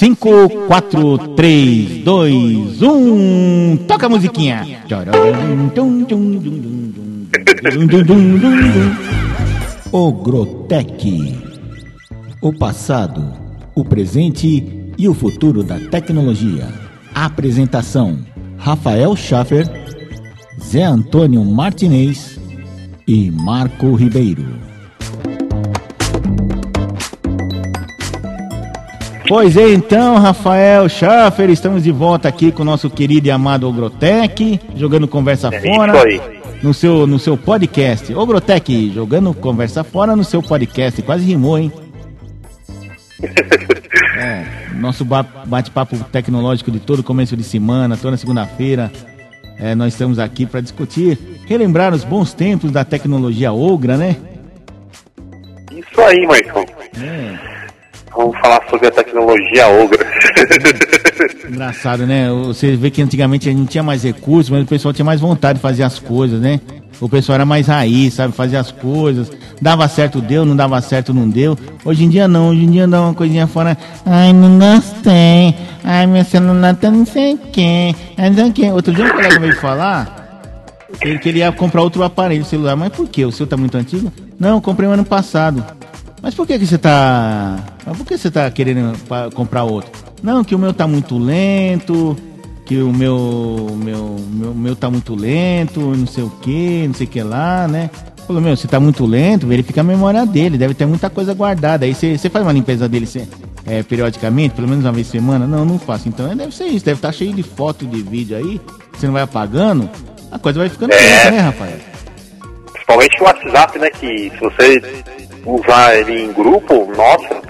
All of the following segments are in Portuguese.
5, 4, 3, 2, 1. Toca a musiquinha. O Grotec. O passado, o presente e o futuro da tecnologia. Apresentação: Rafael Schaffer, Zé Antônio Martinez e Marco Ribeiro. Pois é, então, Rafael Schaffer, estamos de volta aqui com o nosso querido e amado Ogrotec, jogando conversa É fora no seu, no seu podcast. Ogrotec, jogando conversa fora no seu podcast. Quase rimou, hein? É, nosso ba- bate-papo tecnológico de todo começo de semana, toda segunda-feira. É, nós estamos aqui para discutir, relembrar os bons tempos da tecnologia Ogra, né? Isso aí, Marcão. É, Vamos falar sobre a tecnologia Ogra. engraçado, né? Você vê que antigamente a gente não tinha mais recursos, mas o pessoal tinha mais vontade de fazer as coisas, né? O pessoal era mais raiz, sabe? Fazer as coisas. Dava certo, deu, não dava certo, não deu. Hoje em dia não, hoje em dia dá uma coisinha fora. Ai, não gostei. Ai, meu celular tá não sei. Ai, Não sei. Outro dia um colega veio falar que ele, ia comprar outro aparelho celular. Mas por quê? O seu tá muito antigo? Não, comprei no ano passado. Mas por que, que você tá. Mas por que você tá querendo comprar outro? Não, que o meu tá muito lento, que o meu. meu, meu, meu tá muito lento, não sei o que, não sei o que lá, né? Falou, meu, se tá muito lento, verifica a memória dele, deve ter muita coisa guardada. Aí você faz uma limpeza dele cê, é, periodicamente, pelo menos uma vez por semana? Não, não faço. Então é, deve ser isso, deve estar cheio de foto e de vídeo aí, você não vai apagando, a coisa vai ficando É. lenta, né, Rafael? Principalmente o WhatsApp, né? Que se você usar ele em grupo, nossa,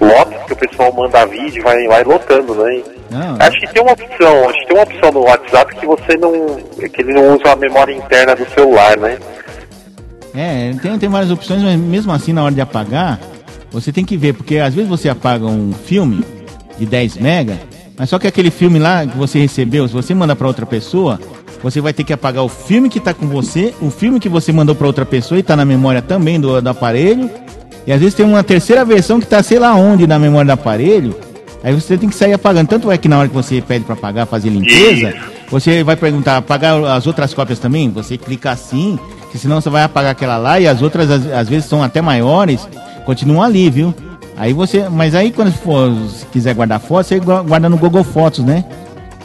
lota que o pessoal manda vídeo vai, vai lotando, né? Não, Acho que tem uma opção, acho que tem uma opção no WhatsApp que você não. que ele não usa a memória interna do celular, né? É, tem, tem várias opções, mas mesmo assim, na hora de apagar, você tem que ver, porque às vezes você apaga um filme de 10 mega, mas só que aquele filme lá que você recebeu, se você mandar para outra pessoa, você vai ter que apagar o filme que tá com você, o filme que você mandou para outra pessoa e tá na memória também do, do aparelho, e às vezes tem uma terceira versão que tá sei lá onde na memória do aparelho, aí você tem que sair apagando. Tanto é que na hora que você pede para apagar, fazer limpeza, Isso. você vai perguntar, apagar as outras cópias também? Você clica assim, que senão você vai apagar aquela lá e as outras às, às vezes são até maiores, continuam ali, viu? Aí você, mas aí quando for, se quiser guardar fotos, você gua- guarda no Google Fotos, né?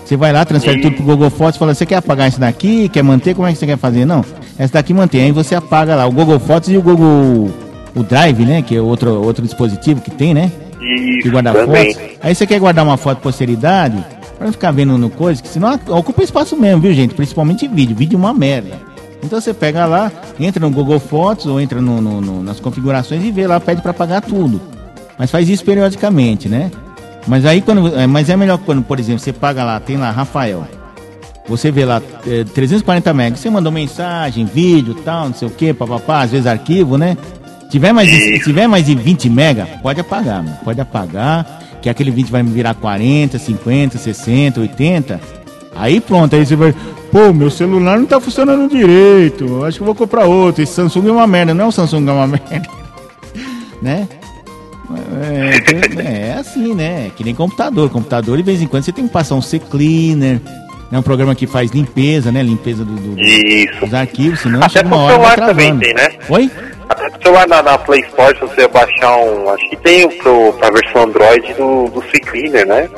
Você vai lá, transfere tudo pro Google Fotos, fala, você quer apagar esse daqui, quer manter, como é que você quer fazer? Não, essa daqui mantém, aí você apaga lá o Google Fotos e o Google, o Drive, né? Que é outro, outro dispositivo que tem, né? que Isso, guarda também. fotos. Aí você quer guardar uma foto posteridade, pra não ficar vendo no coisa, que senão ocupa espaço mesmo, viu, gente? Principalmente vídeo. Vídeo é uma merda. Então você pega lá, entra no Google Fotos ou entra no- no- no- nas configurações e vê lá, pede pra apagar tudo. Mas faz isso periodicamente, né? Mas aí quando. é, Mas é melhor quando, por exemplo, você paga lá, tem lá, Rafael. Você vê lá é, 340 megas, você mandou mensagem, vídeo, tal, não sei o que, papapá, às vezes arquivo, né? Tiver mais de, tiver mais de 20 mega, pode apagar. Pode apagar, que aquele 20 vai virar 40, 50, 60, 80. Aí pronto, aí você vai. Pô, meu celular não tá funcionando direito. Acho que vou comprar outro. Esse Samsung é uma merda, não é o Samsung é uma merda. né? É, tem- é assim, né? Que nem computador. Computador, de vez em quando, você tem que passar um C-Cleaner. É um programa que faz limpeza, né? Limpeza do, do- dos arquivos, senão Até chega uma pro hora celular também tem, né? Oi? Até no celular na, na Play Store, se você baixar um. Acho que tem pro, pra versão Android do, do C-Cleaner, né?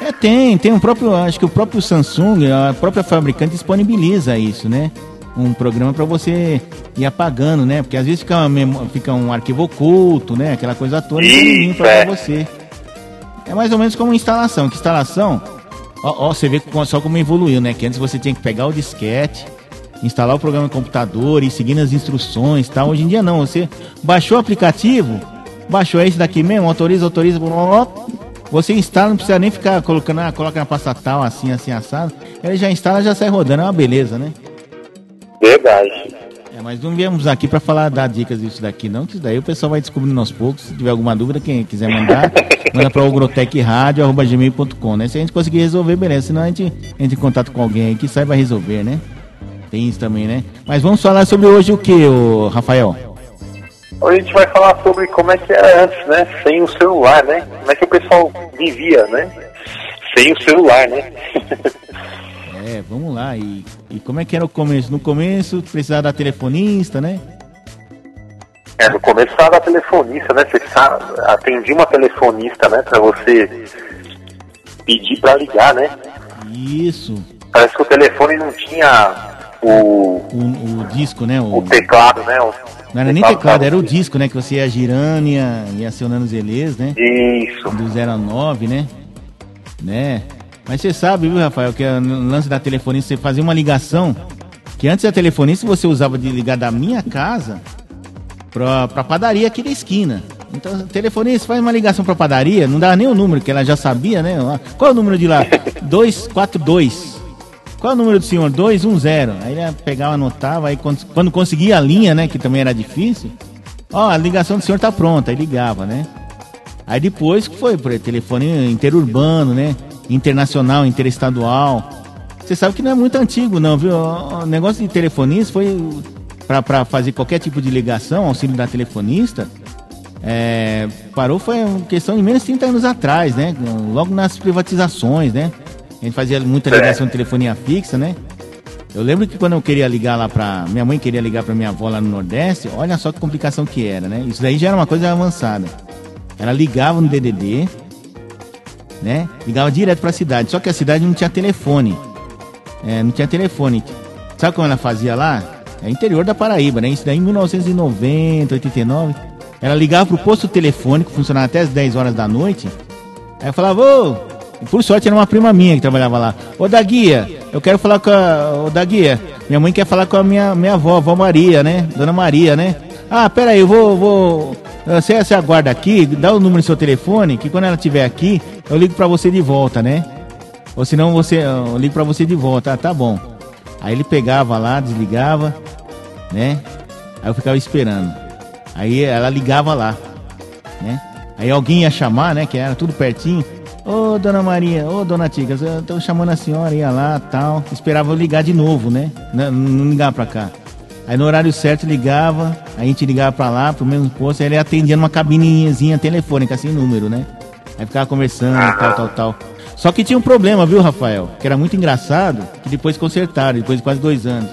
É, tem, tem um próprio, acho que o próprio Samsung, a própria fabricante disponibiliza isso, né? Um programa para você ir apagando, né? Porque às vezes fica, fica um arquivo oculto, né? Aquela coisa toda, e limpa é. pra você. É mais ou menos como instalação, que instalação, ó, ó, você vê só como evoluiu, né? Que antes você tinha que pegar o disquete, instalar o programa no computador e seguindo as instruções e tal. Hoje em dia não, você baixou o aplicativo, baixou esse daqui mesmo, autoriza, autoriza, blá, blá, blá, você instala, não precisa nem ficar colocando, ah, coloca na pasta tal, assim, assim, assado. Ele já instala, já sai rodando, é uma beleza, né? Verdade. É, mas não viemos aqui para falar, dar dicas disso daqui, não, que isso daí o pessoal vai descobrindo aos poucos. Se tiver alguma dúvida, quem quiser mandar, manda para ogrotecradio.gmail.com, né? Se a gente conseguir resolver, beleza. Senão a gente entra em contato com alguém aí que saiba resolver, né? Tem isso também, né? Mas vamos falar sobre hoje o que, Rafael? Hoje a gente vai falar sobre como é que era antes, né? Sem o celular, né? Como é que o pessoal vivia, né? Sem o celular, né? é, vamos lá. E, e como é que era o começo? No começo precisava da telefonista, né? É, no começo precisava da telefonista, né? Você atendia uma telefonista, né? Pra você pedir pra ligar, né? Isso. Parece que o telefone não tinha o... O, o disco, né? O, o teclado, né? O, não era nem teclado, era o disco, né? Que você ia girando e ia, ia acionando os elês, né? Isso. Do 0 a 9, né? Né? Mas você sabe, viu, Rafael, que no lance da telefonista, você fazia uma ligação, que antes da telefonista você usava de ligar da minha casa pra, pra padaria aqui da esquina. Então, telefonista, faz uma ligação pra padaria, não dava nem o número, que ela já sabia, né? Qual é o número de lá? 242. Qual é o número do senhor? 210. Aí ele pegava, anotava, aí quando, quando conseguia a linha, né, que também era difícil, ó, a ligação do senhor tá pronta, aí ligava, né? Aí depois foi por telefone interurbano, né? Internacional, interestadual. Você sabe que não é muito antigo, não, viu? O negócio de telefonista foi para fazer qualquer tipo de ligação, auxílio da telefonista. É, parou foi uma questão de menos de 30 anos atrás, né? Logo nas privatizações, né? A gente fazia muita ligação de telefonia fixa, né? Eu lembro que quando eu queria ligar lá pra. Minha mãe queria ligar pra minha avó lá no Nordeste, olha só que complicação que era, né? Isso daí já era uma coisa avançada. Ela ligava no DDD, né? Ligava direto pra cidade. Só que a cidade não tinha telefone. É, não tinha telefone. Sabe como ela fazia lá? É interior da Paraíba, né? Isso daí em 1990, 89. Ela ligava pro posto telefônico, funcionava até as 10 horas da noite. Aí eu falava, ô, por sorte era uma prima minha que trabalhava lá. Ô da guia, eu quero falar com a. Ô da guia, minha mãe quer falar com a minha, minha avó, avó Maria, né? Dona Maria, né? Ah, pera aí, eu vou. vou... Você, você aguarda aqui, dá o número do seu telefone, que quando ela estiver aqui, eu ligo pra você de volta, né? Ou senão você. Eu ligo pra você de volta. Ah, tá bom. Aí ele pegava lá, desligava, né? Aí eu ficava esperando. Aí ela ligava lá, né? Aí alguém ia chamar, né? Que era tudo pertinho. Ô, oh, dona Maria, ô, oh, dona Tigas, eu tô chamando a senhora, ia lá, tal. Esperava eu ligar de novo, né? Não, não ligava pra cá. Aí no horário certo ligava, a gente ligava pra lá, pro mesmo posto, aí ele atendia numa cabininhazinha telefônica, sem número, né? Aí ficava conversando, tal, tal, tal. Só que tinha um problema, viu, Rafael? Que era muito engraçado, que depois consertaram, depois de quase dois anos.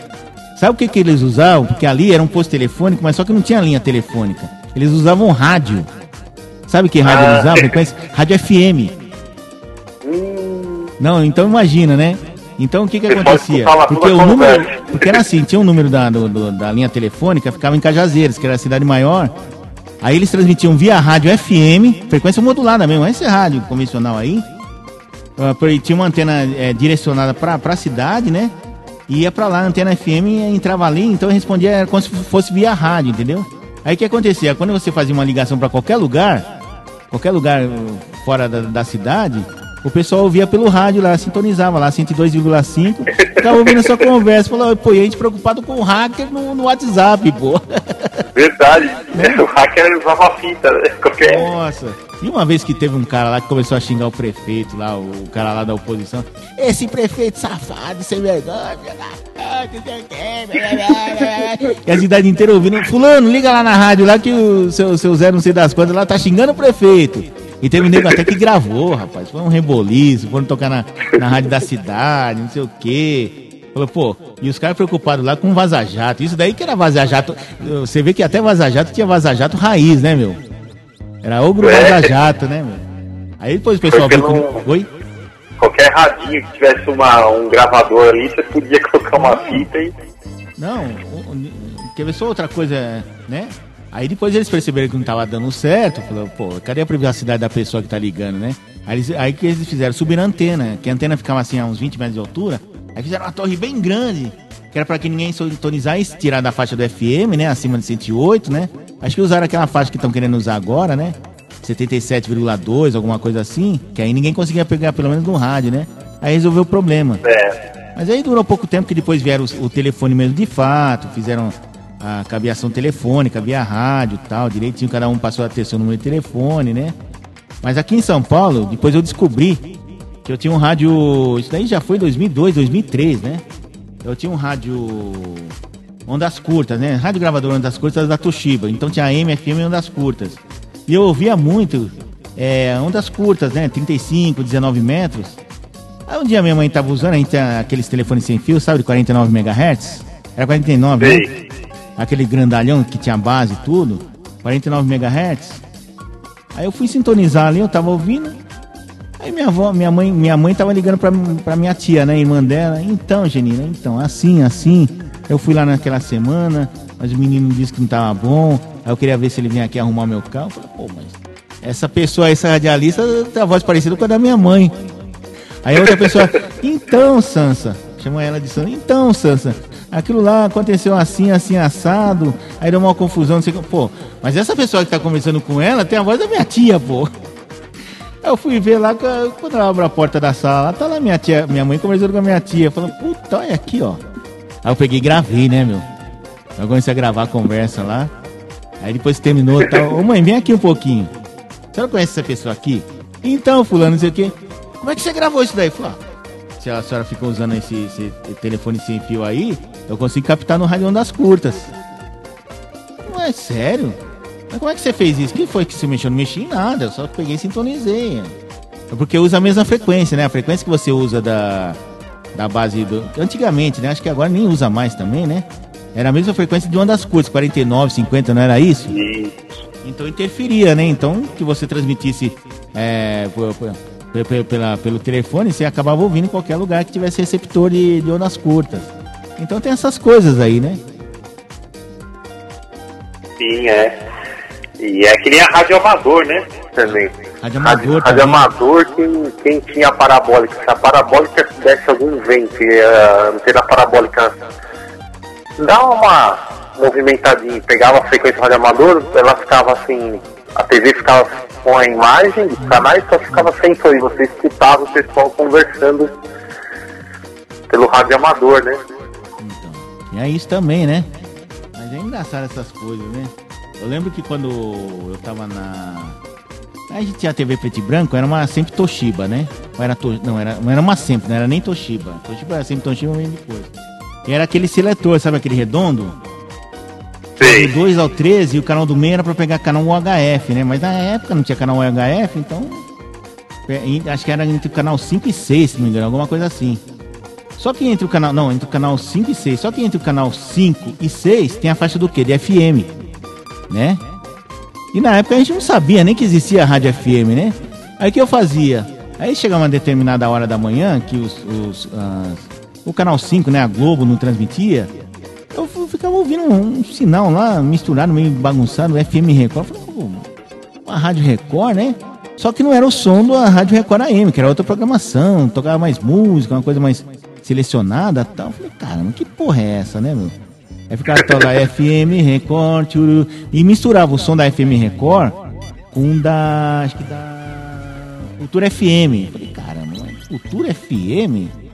Sabe o que, que eles usavam? Porque ali era um posto telefônico, mas só que não tinha linha telefônica. Eles usavam rádio. Sabe que rádio eles usavam? Conhece? Rádio FM. Não, então imagina, né? Então o que que acontecia? Porque o número, porque era assim, tinha um número da, do, da linha telefônica, ficava em Cajazeiras, que era a cidade maior. Aí eles transmitiam via rádio FM, frequência modulada mesmo, esse rádio convencional aí. Uh, tinha uma antena é, direcionada para a cidade, né? E ia para lá, a antena FM entrava ali, então respondia como se fosse via rádio, entendeu? Aí o que acontecia? Quando você fazia uma ligação para qualquer lugar, qualquer lugar fora da, da cidade, o pessoal ouvia pelo rádio lá, sintonizava lá, 102,5, ficava ouvindo a sua conversa, falou, pô, e a gente preocupado com o hacker no, no WhatsApp, pô. Verdade, né? o hacker usava fita, né? Qualquer... Nossa, e uma vez que teve um cara lá que começou a xingar o prefeito lá, o cara lá da oposição, esse prefeito safado, sem vergonha, e a cidade inteira ouvindo, fulano, liga lá na rádio lá que o seu, seu Zé não sei das quantas lá tá xingando o prefeito. E teve um nego até que gravou, rapaz. Foi um reboliço, foram tocar na, na rádio da cidade, não sei o quê. Falou, pô, e os caras preocupados lá com vaza-jato. Isso daí que era vaza-jato. Você vê que até vaza-jato tinha vaza-jato raiz, né, meu? Era ogro é. vaza-jato, né, meu? Aí depois o pessoal viu como... Oi? Qualquer radinho que tivesse uma, um gravador ali, você podia colocar uma fita e... Não, quer ver só outra coisa, né? Aí depois eles perceberam que não tava dando certo, falou, pô, cadê a privacidade da pessoa que tá ligando, né? Aí, eles, aí que eles fizeram? Subiram a antena, que a antena ficava assim a uns 20 metros de altura, aí fizeram uma torre bem grande, que era para que ninguém sintonizar e tirar da faixa do FM, né? Acima de 108, né? Acho que usaram aquela faixa que estão querendo usar agora, né? 77,2, alguma coisa assim, que aí ninguém conseguia pegar pelo menos no rádio, né? Aí resolveu o problema. É. Mas aí durou pouco tempo que depois vieram o telefone mesmo de fato, fizeram a caviação telefônica, via rádio tal, direitinho, cada um passou a ter seu número de telefone, né? Mas aqui em São Paulo, depois eu descobri que eu tinha um rádio, isso daí já foi 2002, 2003, né? Eu tinha um rádio ondas curtas, né? Rádio gravadora ondas curtas da Toshiba. Então tinha AM, FM e ondas curtas. E eu ouvia muito é, ondas curtas, né? 35, 19 metros. Aí um dia minha mãe tava usando, a gente tinha aqueles telefones sem fio, sabe, de 49 MHz? Era 49, né? Aquele grandalhão que tinha base e tudo. 49 MHz. Aí eu fui sintonizar ali, eu tava ouvindo. Aí minha avó, minha mãe, minha mãe tava ligando pra, pra minha tia, né, irmã dela. Então, Genina, então, assim, assim. Eu fui lá naquela semana, mas o menino disse que não tava bom. Aí eu queria ver se ele vinha aqui arrumar meu carro. Eu falei, pô, mas essa pessoa, essa radialista, tem a voz parecida com a da minha mãe. Aí outra pessoa, então, Sansa, chama ela de Sansa, então, Sansa, aquilo lá aconteceu assim, assim, assado, aí deu uma confusão, não sei o que. Pô, mas essa pessoa que tá conversando com ela tem a voz da minha tia, pô. Eu fui ver lá, quando eu abro a porta da sala, tá lá minha tia, minha mãe conversando com a minha tia, falando, puta, olha aqui, ó. Aí eu peguei e gravei, né, meu? Eu comecei a gravar a conversa lá. Aí depois terminou, tal. Ô mãe, vem aqui um pouquinho. Você não conhece essa pessoa aqui? Então, fulano, não sei o quê. Como é que você gravou isso daí? Falei, ah, se a senhora fica usando esse, esse, telefone sem fio aí, eu consigo captar no rádio das curtas. Não é sério? Mas como é que você fez isso? Quem foi que se mexeu? Não mexi em nada, eu só peguei e sintonizei. É porque usa a mesma frequência, né? A frequência que você usa da, da base do. Antigamente, né? Acho que agora nem usa mais também, né? Era a mesma frequência de ondas curtas, 49, 50, não era isso? Isso. Então interferia, né? Então que você transmitisse é, pela, pelo telefone, você acabava ouvindo em qualquer lugar que tivesse receptor de, de ondas curtas. Então tem essas coisas aí, né? Sim, é. E é que nem a rádio amador, né? Também. Rádio amador, rádio, rádio amador quem, quem tinha parabólica. Se a parabólica desse algum vento, a antena parabólica dá uma movimentadinha, pegava a frequência rádio amador, ela ficava assim, a TV ficava com a imagem dos canais, só ficava sem som, e você escutava o pessoal conversando pelo rádio amador, né? Então, é isso também, né? Mas é engraçado essas coisas, né? Eu lembro que quando eu tava na. A gente tinha a TV preto e branco, era uma sempre Toshiba, né? Ou era to... Não, era, era uma sempre, não era nem Toshiba. Toshiba era sempre Toshiba, vem depois. E era aquele seletor, sabe aquele redondo? Sim. Do 2 ao 13 e o canal do meio era pra pegar canal UHF, né? Mas na época não tinha canal UHF, então. É, acho que era entre o canal 5 e 6, se não me engano, alguma coisa assim. Só que entre o canal. Não, entre o canal 5 e 6. Só que entre o canal 5 e 6 tem a faixa do quê? De FM né? E na época a gente não sabia nem que existia a rádio FM, né? Aí o que eu fazia? Aí chegava uma determinada hora da manhã, que os, os uh, o canal 5, né, a Globo não transmitia, eu ficava ouvindo um, um sinal lá, misturado, meio bagunçado, FM Record. Falei, uma Rádio Record, né? Só que não era o som da Rádio Record AM, que era outra programação, tocava mais música, uma coisa mais selecionada tal. Eu falei, caramba, que porra é essa, né, meu? Aí ficava lá FM Record, e misturava o som da FM Record com da. Acho que da. Cultura FM. Falei, caramba, Cultura FM?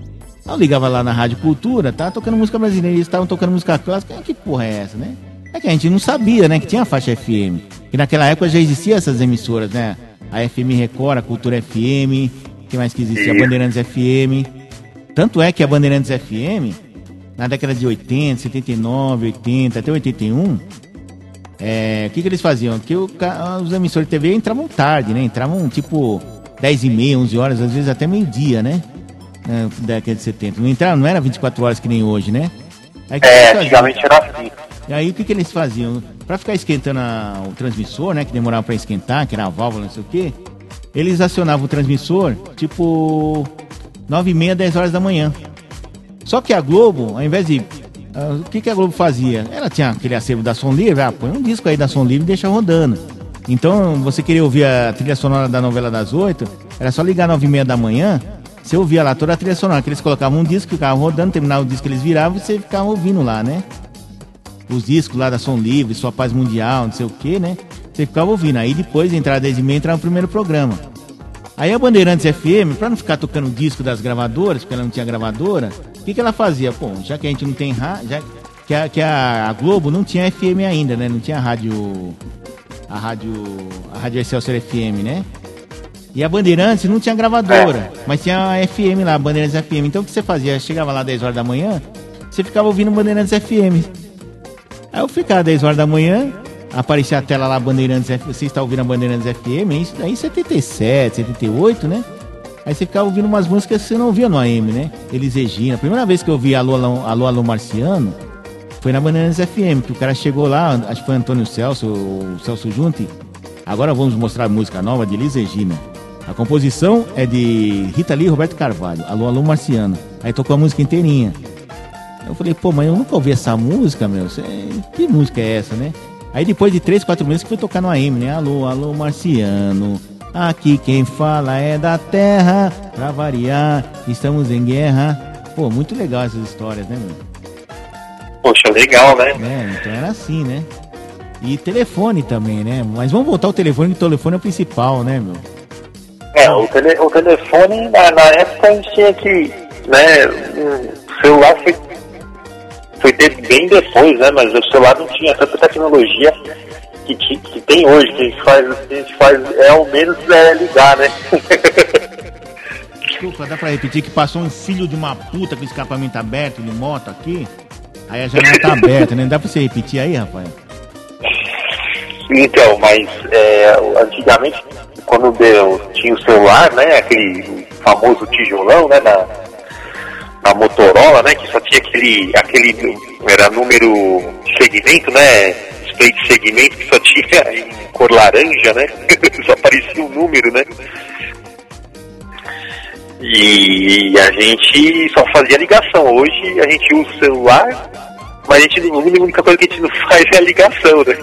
Eu ligava lá na Rádio Cultura, tá tocando música brasileira, eles estavam tocando música clássica. Que porra é essa, né? É que a gente não sabia, né, que tinha a faixa FM. E naquela época já existiam essas emissoras, né? A FM Record, a Cultura FM, que mais que existia? A Bandeirantes FM. Tanto é que a Bandeirantes FM na década de 80, 79, 80, até 81, é, o que, que eles faziam? Que o, os emissores de TV entravam tarde, né? Entravam tipo 10 e meia, 11 horas, às vezes até meio-dia, né? Na década de 70. Não, entrava, não era 24 horas que nem hoje, né? Aí, é, antigamente era assim. E aí o que, que eles faziam? Para ficar esquentando a, o transmissor, né? Que demorava para esquentar, que era a válvula, não sei o quê. Eles acionavam o transmissor tipo 9 e meia, 10 horas da manhã. Só que a Globo, ao invés de. Uh, o que, que a Globo fazia? Ela tinha aquele acervo da Som Livre, ah, põe um disco aí da Som Livre e deixa rodando. Então, você queria ouvir a trilha sonora da novela das oito, era só ligar nove e meia da manhã, você ouvia lá toda a trilha sonora, que eles colocavam um disco, ficavam rodando, terminava o disco eles viravam e você ficava ouvindo lá, né? Os discos lá da Som Livre, Sua Paz Mundial, não sei o que, né? Você ficava ouvindo. Aí depois, entrar 10 e meia, entrava no primeiro programa. Aí a Bandeirantes FM, pra não ficar tocando disco das gravadoras, porque ela não tinha gravadora, o que, que ela fazia? Pô, já que a gente não tem rádio, já que, a, que a, Globo não tinha FM ainda, né? Não tinha rádio. A rádio. A Rádio Excelsior FM, né? E a Bandeirantes não tinha gravadora, é. mas tinha a FM lá, Bandeirantes FM. Então o que você fazia? Chegava lá 10 horas da manhã, você ficava ouvindo Bandeirantes FM. Aí eu ficava 10 horas da manhã, aparecia a tela lá, Bandeirantes FM, você está ouvindo a Bandeirantes FM, isso daí em 77, 78, né? Aí você ficava ouvindo umas músicas que você não ouvia no AM, né? Elis Regina. A primeira vez que eu vi Alô, Alô, Alô, Alô Marciano foi na Bandeirantes FM, que o cara chegou lá, acho que foi Antônio Celso, o Celso Junti. Agora vamos mostrar a música nova de Elis Regina. A composição é de Rita Lee e Roberto Carvalho, Alô, Alô Marciano. Aí tocou a música inteirinha. Eu falei, pô, mas eu nunca ouvi essa música, meu. Que música é essa, né? Aí depois de três, quatro meses que foi tocar no AM, né? Alô, alô, Marciano. Aqui quem fala é da terra, pra variar, estamos em guerra. Pô, muito legal essas histórias, né, meu? Poxa, legal, né? É, então era assim, né? E telefone também, né? Mas vamos voltar ao telefone, que o telefone é o principal, né, meu? É, o, tele, o telefone, na, na, época a gente tinha que, né, o celular foi, foi ter bem depois, né, mas o celular não tinha tanta tecnologia que, que tem hoje, que a gente faz, a gente faz é ao menos é ligar, né? Desculpa, dá pra repetir que passou um filho de uma puta com escapamento aberto de moto aqui? Aí a janela tá aberta, né? Dá pra você repetir aí, Rafael? Então, mas é, antigamente, quando deu, tinha o celular, né? Aquele famoso tijolão, né? Na, na Motorola, né? Que só tinha aquele, aquele era número segmento, né? Display de segmento que só tinha em cor laranja, né? só aparecia um número, né? E a gente só fazia ligação. Hoje a gente usa o celular, mas a, gente, a única coisa que a gente não faz é a ligação, né?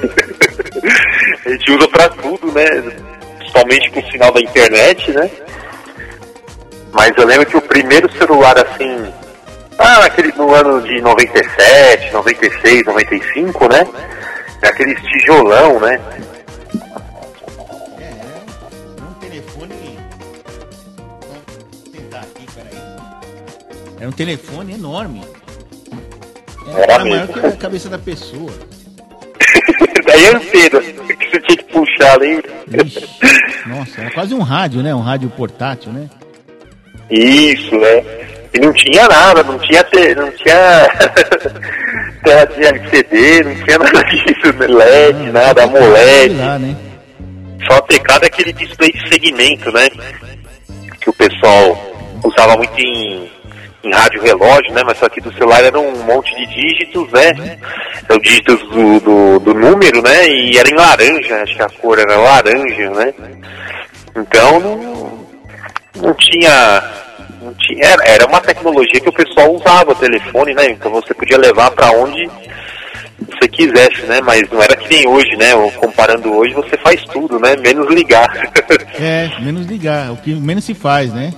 a gente usa pra tudo, né? Principalmente com o sinal da internet, né? Mas eu lembro que o primeiro celular assim, ah, naquele, no ano de 97, 96, 95, né? É aquele tijolão, né? Era um telefone enorme. Era, era maior que a cabeça da pessoa. Daí é cedo, puxar ali. Ixi, nossa, era quase um rádio, né? Um rádio portátil, né? Isso, né? E não tinha nada, não tinha te, não tinha de LCD, não tinha nada disso, né? LED, não, nada, AMOLED. Lá, né? Só teclado é aquele display de segmento, né? Que o pessoal usava muito em em rádio relógio, né? Mas só que do celular era um monte de dígitos, né? Então, dígitos do, do, do, número, né? E era em laranja, acho que a cor era laranja, né? Então não, não tinha. Não tinha era, era uma tecnologia que o pessoal usava o telefone, né? Então você podia levar para onde você quisesse, né? Mas não era que nem hoje, né? Comparando hoje, você faz tudo, né? Menos ligar. é, menos ligar, o que menos se faz, né?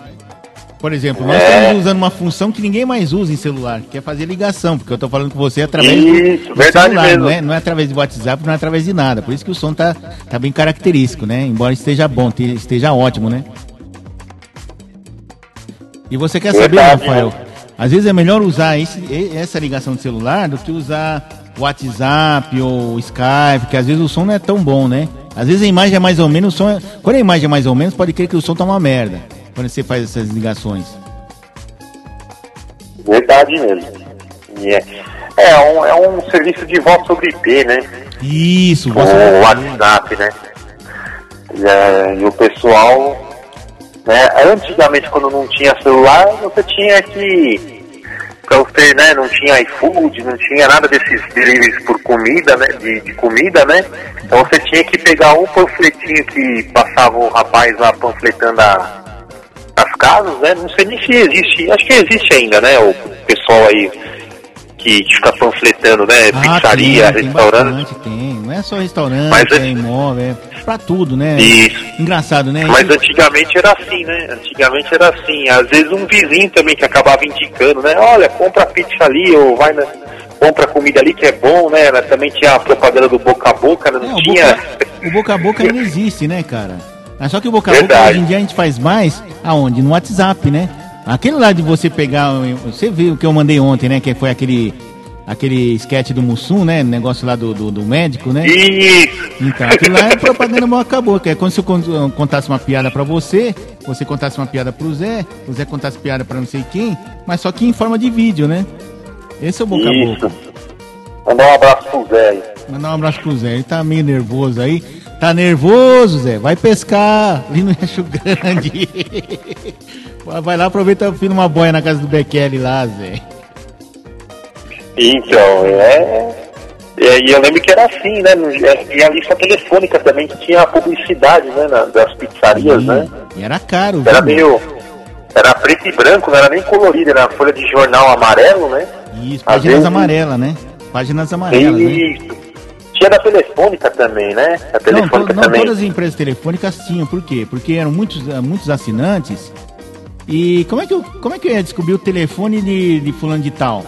Por exemplo, nós é. estamos usando uma função que ninguém mais usa em celular, que é fazer ligação, porque eu estou falando com você através isso, do, celular, mesmo. não é, não é através do WhatsApp, não é através de nada. Por isso que o som tá, tá bem característico, né? Embora esteja bom, esteja ótimo, né? E você quer saber, Verdade, Rafael? Né? Às vezes é melhor usar esse, essa ligação de celular do que usar WhatsApp ou Skype, porque às vezes o som não é tão bom, né? Às vezes a imagem é mais ou menos, o som é... quando a imagem é mais ou menos, pode crer que o som tá uma merda quando você faz essas ligações? Verdade mesmo. É, é, um, é um serviço de voz sobre IP, né? Isso, voz sobre O WhatsApp, né? E, é, e o pessoal, né? Antigamente, quando não tinha celular, você tinha que para você, né, não tinha iFood, não tinha nada desses deliveries por comida, né, de, de, comida, né, então você tinha que pegar um panfletinho que passava o rapaz lá panfletando a, as casas, né? Não sei nem se existe, acho que existe ainda, né? O pessoal aí que fica panfletando, né? Ah, Pizzaria, tem, restaurante. Tem, tem, não é só restaurante, Mas, é imóvel, é pra tudo, né? Isso. Engraçado, né? Mas antigamente era assim, né? Antigamente era assim. Às vezes um vizinho também que acabava indicando, né? Olha, compra pizza ali, ou vai na. Compra comida ali que é bom, né? Também tinha a propaganda do boca a boca, né? não é, tinha. Boca, o boca a boca ainda existe, né, cara? Mas só que o boca a boca hoje em dia a gente faz mais aonde? No WhatsApp, né? Aquele lá de você pegar. Você viu o que eu mandei ontem, né? Que foi aquele. Aquele sketch do Mussum, né? Negócio lá do, do, do médico, né? Isso! Então, aquilo lá é propaganda boca a boca. É como se eu contasse uma piada pra você, você contasse uma piada pro Zé, o Zé contasse piada pra não sei quem, mas só que em forma de vídeo, né? Esse é o boca a boca. Mandar um abraço pro Zé aí. Mandar um abraço pro Zé. Ele tá meio nervoso aí. Tá nervoso, Zé? Vai pescar ali no Riacho Grande. Vai lá, aproveita filho uma boia na casa do Bekele lá, Zé. Então, é. E eu lembro que era assim, né? E a lista telefônica também, que tinha publicidade, né? Das pizzarias, Sim. né? E era caro, Era viu? meio. Era preto e branco, não era nem colorido, era folha de jornal amarelo, né? Isso, páginas vezes... amarelas, né? Páginas amarelas. Né? Isso. Né? Tinha da telefônica também, né? A telefônica não, to, não todas as empresas telefônicas tinham, por quê? Porque eram muitos, eh, muitos assinantes. E como é que eu, como é que eu ia descobrir o telefone de, de fulano de tal?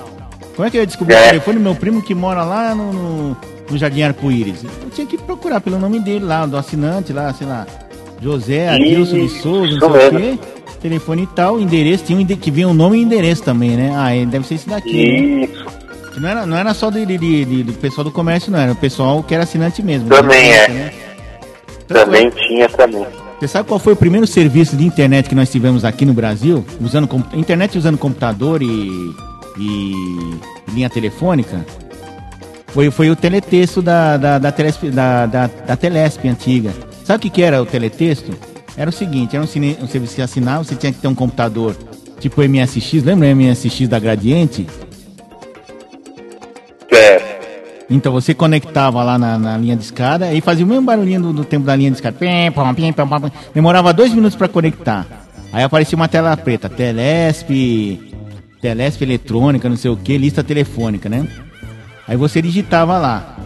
Como é que eu ia descobrir é. o telefone do meu primo que mora lá no, no, no Jardim Arco-Íris? Eu tinha que procurar pelo nome dele lá, do assinante lá, sei lá, José Adilson de Souza, não sei o quê. Telefone e tal, endereço, tinha um que vinha o nome e endereço também, né? Ah, deve ser esse daqui. Isso. Né? Não era, não era só de, de, de, do pessoal do comércio, não, era o pessoal que era assinante mesmo. Também é. Né? Então, também tinha também. Você sabe qual foi o primeiro serviço de internet que nós tivemos aqui no Brasil? Usando internet usando computador e, e linha telefônica? Foi, foi o teletexto da, da, da, Telesp, da, da, da Telesp antiga. Sabe o que, que era o teletexto? Era o seguinte, era um, cine, um serviço de assinar, você tinha que ter um computador tipo MSX, lembra o MSX da Gradiente? Então você conectava lá na, na, linha de escada e fazia o mesmo barulhinho do, do tempo da linha de escada. Demorava dois minutos para conectar. Aí aparecia uma tela preta, Telesp, Telesp eletrônica, não sei o que, lista telefônica, né? Aí você digitava lá.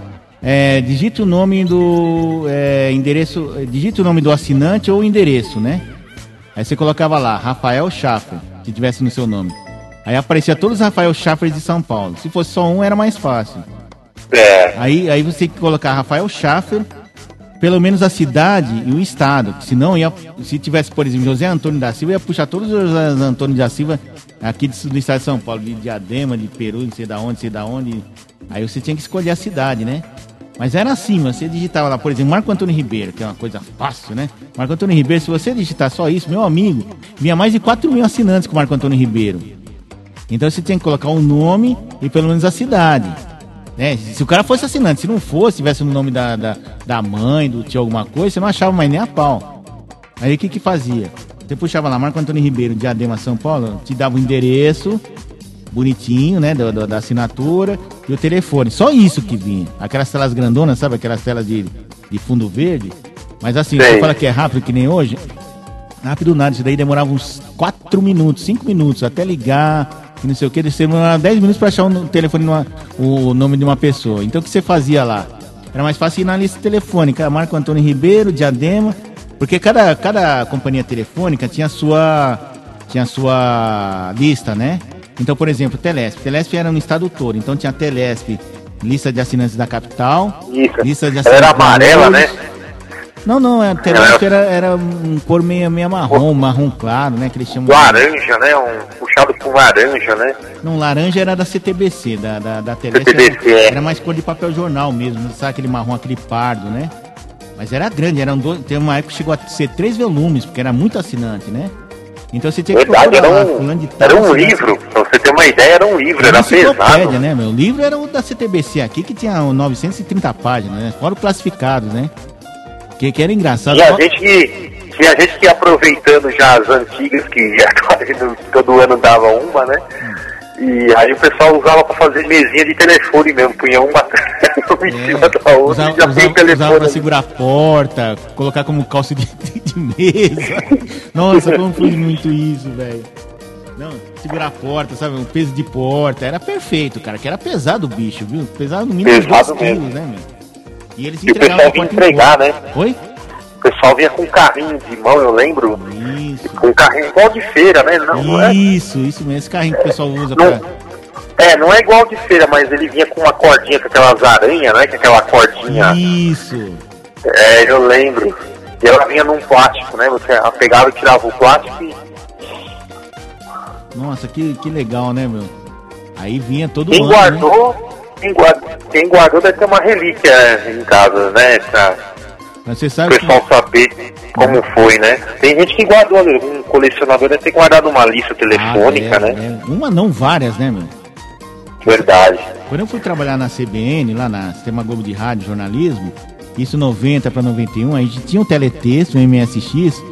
É, digita o nome do é, endereço, digita o nome do assinante ou endereço, né? Aí você colocava lá, Rafael Schaffer, se tivesse no seu nome. Aí aparecia todos os Rafael Schaffer de São Paulo. Se fosse só um, era mais fácil. É. Aí, aí você tem que colocar Rafael Schaffer, pelo menos a cidade e o estado. Senão, ia, se tivesse, por exemplo, José Antônio da Silva, ia puxar todos os Antônio da Silva aqui do, do estado de São Paulo, de Diadema, de Peru, não sei da onde, sei da onde. Aí você tinha que escolher a cidade, né? Mas era assim, você digitava lá, por exemplo, Marco Antônio Ribeiro, que é uma coisa fácil, né? Marco Antônio Ribeiro, se você digitar só isso, meu amigo, vinha mais de 4 mil assinantes com Marco Antônio Ribeiro. Então você tem que colocar o um nome e pelo menos a cidade. Né? Se o cara fosse assinante, se não fosse, tivesse o nome da, da, da mãe, do tio, alguma coisa, você não achava mais nem a pau. Aí o que que fazia? Você puxava lá, Marco Antônio Ribeiro, de Adema, São Paulo, te dava o um endereço, bonitinho, né, da, da, assinatura e o telefone. Só isso que vinha. Aquelas telas grandonas, sabe? Aquelas telas de, de fundo verde. Mas assim, você fala que é rápido que nem hoje. Rápido nada, isso daí demorava uns 4 minutos, 5 minutos até ligar, não sei o que, você demorava 10 minutos para achar o telefone, numa, o nome de uma pessoa. Então o que você fazia lá? Era mais fácil ir na lista telefônica, Marco Antônio Ribeiro, Diadema, porque cada, cada companhia telefônica tinha a sua, tinha sua lista, né? Então, por exemplo, Telesp. Telesp era no estado todo, então tinha Telesp, lista de assinantes da capital, Isso. lista de assinantes Era amarela, né? Não, não, a Telesp era, era um cor meio, meio marrom, marrom claro, né? Que eles chamam Laranja, né? Um puxado por laranja, né? Não, laranja era da CTBC, da, da, da. CTBC, era, é. era mais cor de papel jornal mesmo, sabe aquele marrom, aquele pardo, né? Mas era grande, eram dois, tem uma época que chegou a ser três volumes, porque era muito assinante, né? Então você tinha que Verdade, era um, tal, era um livro, pra você ter uma ideia, era um livro, era, era pesado. né, meu? O livro era o da CTBC aqui, que tinha 930 páginas, né? Fora o classificado, né? Que, que era engraçado. E a gente que, a gente que aproveitando já as antigas, que todo ano dava uma, né? E aí o pessoal usava para fazer mesinha de telefone mesmo, punha uma em é, cima da outra usava, e já usava, telefone. Usava pra segurar a porta, colocar como calça de, de mesa. Nossa, como foi muito isso, velho. Não, segurar a porta, sabe? Um peso de porta. Era perfeito, cara, que era pesado o bicho, viu? Pesado no mínimo 2 quilos, né, meu? E eles e o pessoal vinha entregar, né? Oi? O pessoal vinha com um carrinho de mão, eu lembro. Isso. Com um carrinho igual de feira, né? Não, isso, não é... isso mesmo. Esse carrinho que o pessoal usa não, pra... É, não é igual de feira, mas ele vinha com uma cordinha, com aquelas aranhas, né? Com aquela cordinha. Isso. É, eu lembro. E ela vinha num plástico, né? Você pegava e tirava o plástico e... Nossa, que, que legal, né, meu? Aí vinha todo Quem ano, guardou, né? Quem, guardou, quem guardou deve ter uma relíquia em casa, né? Pra Mas você sabe o pessoal que... saber como foi, né? Tem gente que guardou, um colecionador deve ter guardado uma lista telefônica, ah, é, né? É. Uma não, várias, né, meu? Verdade. Quando eu fui trabalhar na CBN, lá na Sistema Globo de Rádio Jornalismo, isso 90 para 91, a gente tinha um teletexto, um MSX,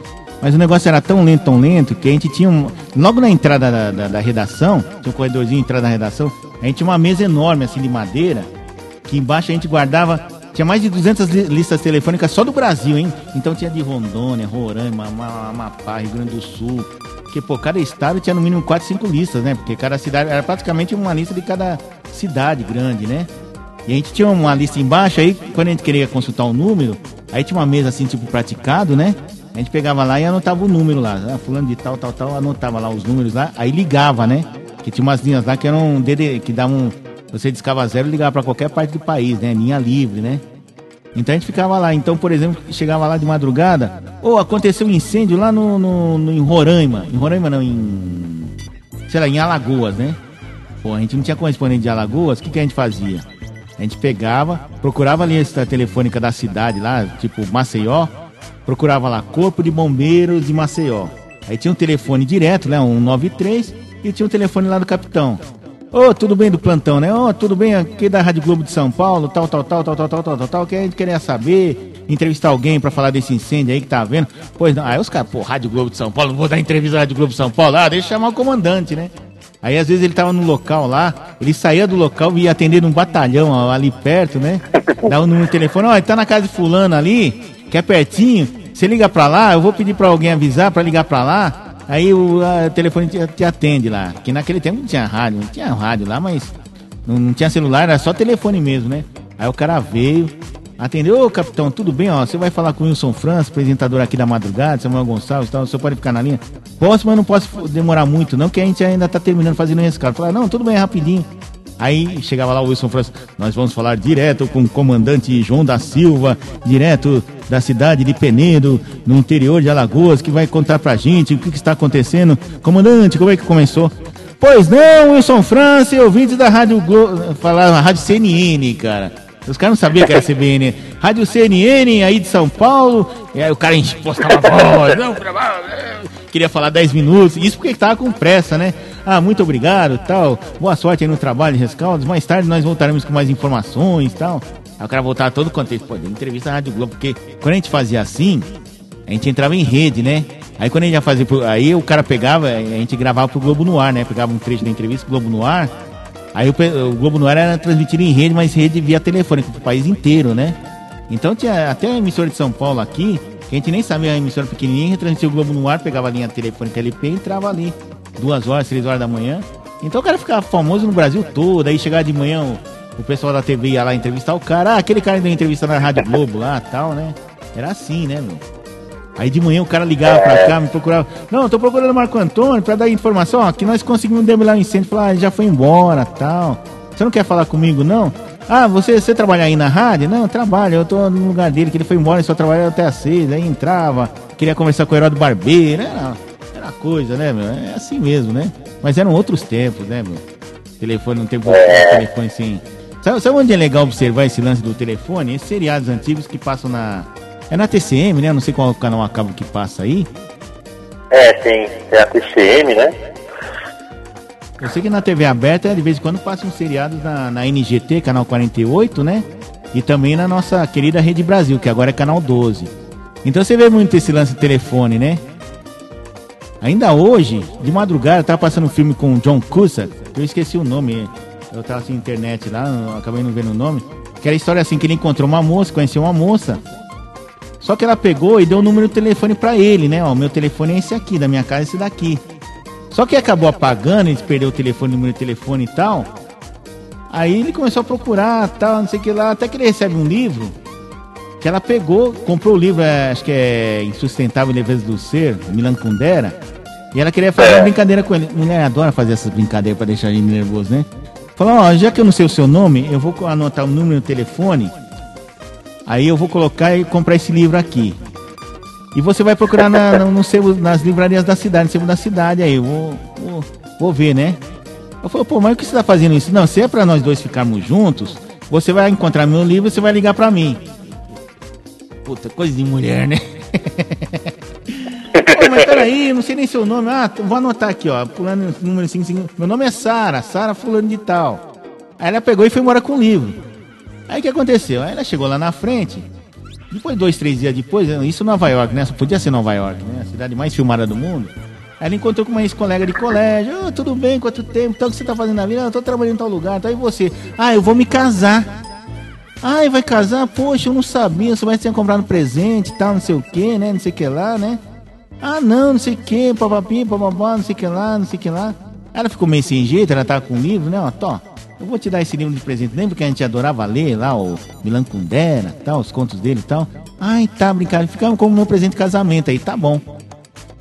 mas o negócio era tão lento, tão lento, que a gente tinha um. Logo na entrada da, da, da redação, tinha um corredorzinho entrada da redação, a gente tinha uma mesa enorme assim de madeira, que embaixo a gente guardava. Tinha mais de 200 listas telefônicas só do Brasil, hein? Então tinha de Rondônia, Roraima, Amapá, Rio Grande do Sul. Porque, pô, cada estado tinha no mínimo 4, 5 listas, né? Porque cada cidade era praticamente uma lista de cada cidade grande, né? E a gente tinha uma lista embaixo, aí quando a gente queria consultar o um número, aí tinha uma mesa assim, tipo praticado, né? A gente pegava lá e anotava o número lá. Ah, fulano de tal, tal, tal, anotava lá os números lá, aí ligava, né? Que tinha umas linhas lá que eram DD, que davam. Você discava zero e ligava para qualquer parte do país, né? Linha livre, né? Então a gente ficava lá. Então, por exemplo, chegava lá de madrugada, ou aconteceu um incêndio lá no, no, no, em Roraima. Em Roraima não, em. Sei lá, em Alagoas, né? Pô, a gente não tinha correspondente de Alagoas, o que, que a gente fazia? A gente pegava, procurava a linha telefônica da cidade lá, tipo Maceió, procurava lá Corpo de Bombeiros de Maceió. Aí tinha um telefone direto, né, um 93, e tinha um telefone lá do capitão. Ô, oh, tudo bem do plantão, né? Ô, oh, tudo bem aqui da Rádio Globo de São Paulo, tal, tal, tal, tal, tal, tal, tal, tal, tal, que a gente queria saber, entrevistar alguém para falar desse incêndio aí que tá vendo. Pois não, aí os caras, pô, Rádio Globo de São Paulo, não vou dar entrevista na Rádio Globo de São Paulo, ah, deixa eu chamar o comandante, né? Aí às vezes ele tava no local lá, ele saía do local e ia atender num batalhão ali perto, né? Dá um número de telefone, ó, oh, ele tá na casa de fulano ali, que é pertinho. Você liga pra lá, eu vou pedir pra alguém avisar pra ligar pra lá. Aí o telefone te, te, atende lá. Que naquele tempo não tinha rádio, não tinha rádio lá, mas não, não tinha celular, era só telefone mesmo, né? Aí o cara veio, atendeu, ô capitão, tudo bem, ó, você vai falar com o Wilson França, apresentador aqui da madrugada, Samuel Gonçalves e tal, você pode ficar na linha? Posso, mas não posso demorar muito, não, que a gente ainda tá terminando fazendo esse cara. Falar, não, tudo bem, rapidinho. Aí chegava lá o Wilson França, nós vamos falar direto com o comandante João da Silva, direto da cidade de Penedo, no interior de Alagoas, que vai contar pra gente o que, que está acontecendo. Comandante, como é que começou? Pois não, Wilson França e ouvintes da Rádio Glo... falar Rádio CNN, cara. Os caras não sabiam que era CBN. Rádio CNN aí de São Paulo. E aí o cara postava a voz. Não, queria falar 10 minutos. Isso porque estava com pressa, né? Ah, muito obrigado, tal. Boa sorte aí no trabalho, Rescaldos. Mais tarde nós voltaremos com mais informações, tal. Aí o cara voltava todo contente. Pô, deu entrevista na Rádio Globo, porque quando a gente fazia assim, a gente entrava em rede, né? Aí quando a gente ia fazer, aí o cara pegava, a gente gravava pro Globo no ar, né? Pegava um trecho da entrevista, Globo no ar. Aí o, o Globo no ar era transmitido em rede, mas rede via telefone, pro país inteiro, né? Então tinha até a emissora de São Paulo aqui, que a gente nem sabia a emissora pequenininha, transmitia o Globo no ar, pegava a linha telefônica LP e entrava ali. Duas horas, três horas da manhã. Então o cara ficava famoso no Brasil todo. Aí chegava de manhã, o, o pessoal da TV ia lá entrevistar o cara. Ah, aquele cara deu entrevista na Rádio Globo lá tal, né? Era assim, né, meu? Aí de manhã o cara ligava pra cá, me procurava. Não, tô procurando o Marco Antônio pra dar informação. Ó, que nós conseguimos demolir o um incêndio. Falar, ah, ele já foi embora tal. Você não quer falar comigo, não? Ah, você, você trabalha aí na rádio? Não, trabalho. Eu tô no lugar dele, que ele foi embora e só trabalhava até às seis. Aí entrava, queria conversar com o herói do barbeiro. Era, era coisa, né, meu? É assim mesmo, né? Mas eram outros tempos, né, meu? Telefone, não tem telefone assim. Sabe, sabe onde é legal observar esse lance do telefone? Esses seriados antigos que passam na. É na TCM, né? Não sei qual canal a cabo que passa aí. É, tem, tem a TCM, né? Eu sei que na TV aberta, de vez em quando, passam seriados na, na NGT, canal 48, né? E também na nossa querida Rede Brasil, que agora é canal 12. Então você vê muito esse lance de telefone, né? Ainda hoje, de madrugada, eu tava passando um filme com o John Cusack, eu esqueci o nome, eu tava assim na internet lá, acabei não vendo o nome. Que era a história assim que ele encontrou uma moça, conheceu uma moça. Só que ela pegou e deu o número do telefone para ele, né? Ó, meu telefone é esse aqui, da minha casa é esse daqui. Só que acabou apagando, ele perdeu o telefone, o número de telefone e tal. Aí ele começou a procurar, tal, não sei o que lá, até que ele recebe um livro que ela pegou, comprou o livro, é, acho que é Insustentável Leveza do Ser, Milan Kundera, e ela queria fazer uma brincadeira com ele. Mulher adora fazer essas brincadeiras para deixar ele nervoso, né? Falou, ó, já que eu não sei o seu nome, eu vou anotar o número do telefone, aí eu vou colocar e comprar esse livro aqui. E você vai procurar na, no, no nas livrarias da cidade, no sebo da cidade aí, eu vou, vou, vou ver, né? Eu falei, pô, mas o que você tá fazendo isso? Não, se é pra nós dois ficarmos juntos, você vai encontrar meu livro e você vai ligar pra mim. Puta, coisa de mulher, né? Pô, mas peraí, não sei nem seu nome. Ah, vou anotar aqui, ó. Pulando número 55. Meu nome é Sara, Sara fulano de tal. Aí ela pegou e foi embora com o livro. Aí o que aconteceu? Aí ela chegou lá na frente. Depois, dois, três dias depois, isso Nova York, né? Só podia ser Nova York, né? A cidade mais filmada do mundo. Aí ela encontrou com uma ex-colega de colégio. Oh, tudo bem, quanto tempo? Então, o que você tá fazendo na vida? Eu tô trabalhando em tal lugar. Então, e você? Ah, eu vou me casar. Ai, vai casar? Poxa, eu não sabia. Você vai ter comprado um presente e tal, não sei o que, né? Não sei o que lá, né? Ah, não, não sei o que, papapi, papapá, não sei o que lá, não sei o que lá. Ela ficou meio sem jeito, ela tava com um livro, né? Ó, tó, eu vou te dar esse livro de presente. Lembra que a gente adorava ler lá, o Milan Kundera, tal, os contos dele e tal? Ai, tá, brincando. Ficava como meu presente de casamento aí, tá bom.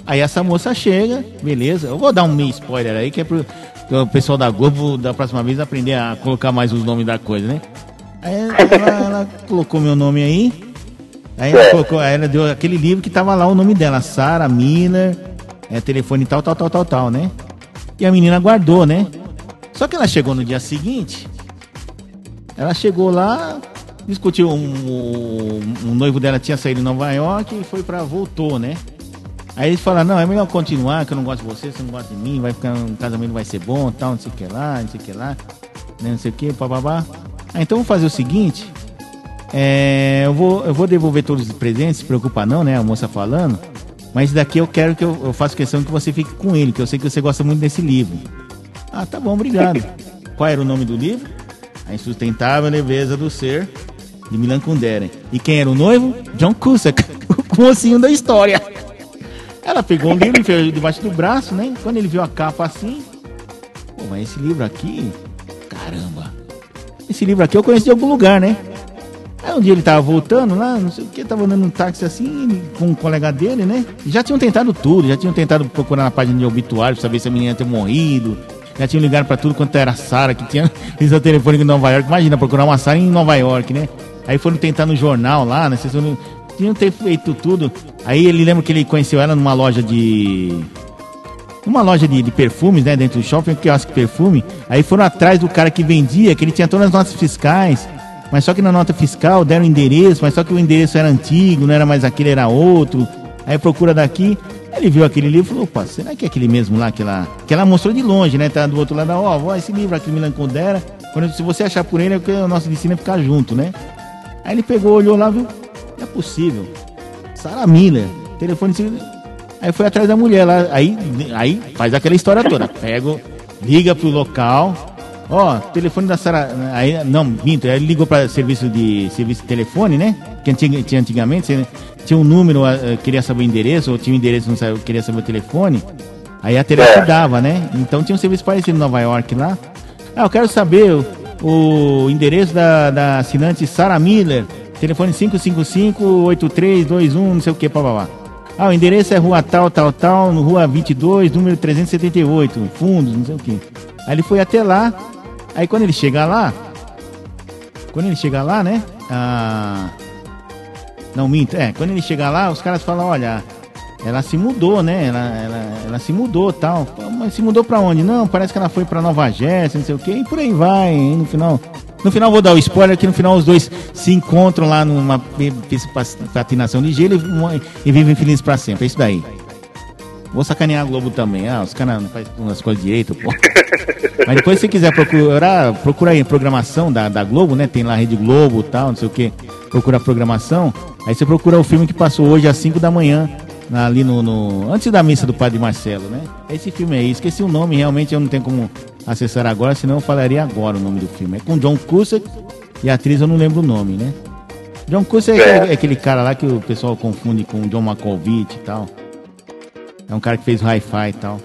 Aí essa moça chega, beleza. Eu vou dar um meio spoiler aí, que é pro, pro pessoal da Globo da próxima vez aprender a colocar mais os nomes da coisa, né? Aí ela, ela colocou meu nome aí. Aí ela, colocou, aí ela deu aquele livro que tava lá o nome dela, Sara Miller, é, telefone tal, tal, tal, tal, tal, né? E a menina guardou, né? Só que ela chegou no dia seguinte, ela chegou lá, discutiu, um, um, um noivo dela tinha saído em Nova York e foi pra, voltou, né? Aí eles falaram, não, é melhor continuar, que eu não gosto de você, você não gosta de mim, vai ficar, um casamento vai ser bom, tal, não sei o que lá, não sei o que lá, né, não sei o que, bababá. Ah, então vamos fazer o seguinte, é, eu, vou, eu vou devolver todos os presentes, se preocupa não, né, a moça falando, mas daqui eu quero que eu, eu faça questão que você fique com ele, que eu sei que você gosta muito desse livro. Ah, tá bom, obrigado. Qual era o nome do livro? A Insustentável Leveza do Ser, de Milan Kundera. E quem era o noivo? John Cusack, o mocinho da história. Ela pegou o livro, enfiou debaixo do braço, né? Quando ele viu a capa assim, pô, mas esse livro aqui, caramba. Esse livro aqui eu conheço de algum lugar, né? Aí um dia ele tava voltando lá, não sei o que, tava andando num táxi assim, com um colega dele, né? Já tinham tentado tudo, já tinham tentado procurar na página de obituário pra saber se a menina tinha morrido. Já tinham ligado pra tudo quanto era Sara, que tinha o telefone em Nova York. Imagina, procurar uma Sara em Nova York, né? Aí foram tentar no jornal lá, né? Vocês tinham ter feito tudo. Aí ele lembra que ele conheceu ela numa loja de. Numa loja de, de perfumes, né? Dentro do shopping, um quiosque perfume. Aí foram atrás do cara que vendia, que ele tinha todas as notas fiscais. Mas só que na nota fiscal deram endereço, mas só que o endereço era antigo, não era mais aquele, era outro. Aí procura daqui. Ele viu aquele livro e falou, opa, será que é aquele mesmo lá que ela, que ela mostrou de longe, né? Tá do outro lado, ó, oh, esse livro aqui, Milan Condera, quando, se você achar por ele, é porque o nosso destino é ficar junto, né? Aí ele pegou, olhou lá, viu? é possível. Sarah Miller, telefone. Aí foi atrás da mulher lá. Aí, aí faz aquela história toda. Pega, liga pro local. Ó, telefone da Sarah. Aí, não, minto, aí ele ligou para serviço de serviço de telefone, né? Que tinha, tinha antigamente, você, tinha um número, queria saber o endereço, ou tinha um endereço, não sabia, queria saber o telefone. Aí a telefone é. dava, né? Então tinha um serviço parecido em Nova York lá. Ah, eu quero saber o, o endereço da, da assinante Sarah Miller. Telefone 555-8321, não sei o que, papapá. Ah, o endereço é rua tal, tal, tal, no rua 22, número 378, fundos, não sei o que. Aí ele foi até lá, aí quando ele chega lá, quando ele chega lá, né? Ah, não, minto, é, quando ele chega lá, os caras falam, olha, ela se mudou, né? Ela, ela, ela se mudou tal. Mas se mudou pra onde? Não, parece que ela foi pra Nova Jéssica, não sei o que, e por aí vai, no final no final vou dar o spoiler que no final os dois se encontram lá numa patinação de gelo e, e vivem felizes para sempre. É isso daí. Vou sacanear a Globo também. Ah, os caras não fazem as coisas direito, pô. Mas depois se quiser procurar, procura aí a programação da, da Globo, né? Tem lá a Rede Globo e tal, não sei o que. Procura a programação. Aí você procura o filme que passou hoje às 5 da manhã ali no, no, antes da missa do Padre Marcelo, né? Esse filme aí, esqueci o nome, realmente eu não tenho como acessar agora, senão eu falaria agora o nome do filme. É com John Cusack e a atriz eu não lembro o nome, né? John Cusack é, aquele, é aquele cara lá que o pessoal confunde com John Malkovich e tal. É um cara que fez o Hi-Fi e tal.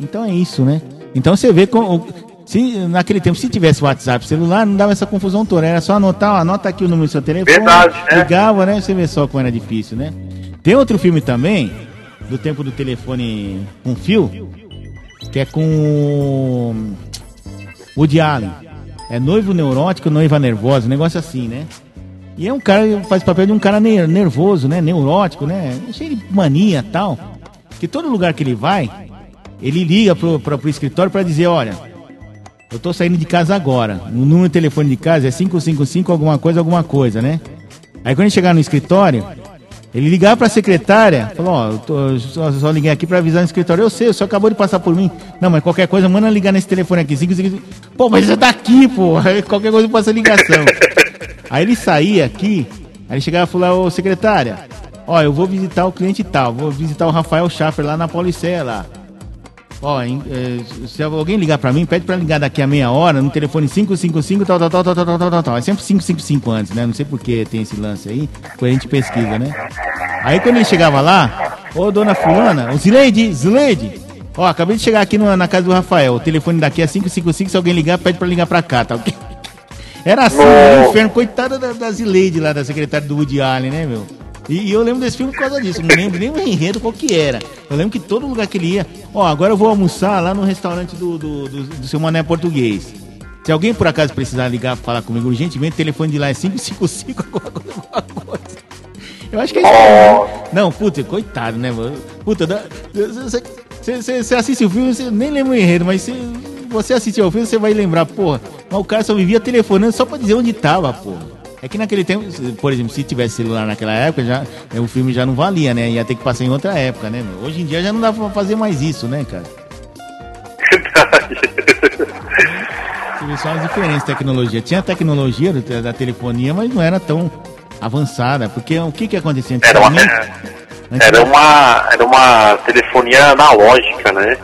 Então é isso, né? Então você vê como se naquele tempo, se tivesse WhatsApp celular, não dava essa confusão toda. Era só anotar, ó, anota aqui o número do seu telefone. Verdade, né? Ligava, né? Você vê só como era difícil, né? Tem outro filme também, do tempo do telefone com fio, que é com o Allen. É noivo neurótico, noiva nervosa, um negócio assim, né? E é um cara que faz papel de um cara nervoso, né? Neurótico, né? Cheio de mania tal. Que todo lugar que ele vai, ele liga pro, pro, pro escritório para dizer, olha, eu tô saindo de casa agora. O número de telefone de casa é 555 alguma coisa, alguma coisa, né? Aí quando ele chegar no escritório, Ele ligava pra secretária, falou, ó, eu tô, só, só liguei aqui pra avisar no escritório. Eu sei, o senhor acabou de passar por mim. Não, mas qualquer coisa, manda ligar nesse telefone aqui. Cinco, cinco, cinco. Pô, mas você tá aqui, pô. Qualquer coisa passa ligação. aí ele saía aqui, aí ele chegava e falou, ô secretária, ó, eu vou visitar o cliente tal, vou visitar o Rafael Schaffer lá na Pauliceia lá. Ó, eh, se alguém ligar pra mim, pede pra ligar daqui a meia hora no telefone 555 tal, tal, tal, tal, tal, tal, tal, tal, tal. É sempre 555 antes, né? Não sei por que tem esse lance aí. Depois a gente pesquisa, né? Aí quando ele chegava lá, ô dona fulana, ô Zileide, Zileide, ó, acabei de chegar aqui no- na casa do Rafael. O telefone daqui é 555, se alguém ligar, pede pra ligar pra cá, tá ok? Era assim, Nossa. o inferno, coitada da, da Zileide lá, da secretária do Woody Allen, né, meu? E, e eu lembro desse filme por causa disso, não lembro nem o enredo qual que era. Eu lembro que todo lugar que ele ia, ó, agora eu vou almoçar lá no restaurante do, do, do, do seu mané português. Se alguém por acaso precisar ligar falar comigo urgentemente, o telefone de lá é 555, alguma coisa. Eu acho que é isso. mesmo. Não, puta, coitado, né, mano? Puta, você assiste o filme, você nem lembra o enredo, mas se você assistir ao filme, você vai lembrar, porra, mas o cara só vivia telefonando só pra dizer onde tava, porra. É que naquele tempo, por exemplo, se tivesse celular naquela época, já, eh, o filme já não valia, né? Ia ter que passar em outra época, né? meu? Hoje em dia já não dá pra fazer mais isso, né, cara? Você vê só as diferenças de tecnologia. Tinha tecnologia da telefonia, mas não era tão avançada. Porque o que que acontecia antigamente? era uma, era uma telefonia analógica, né?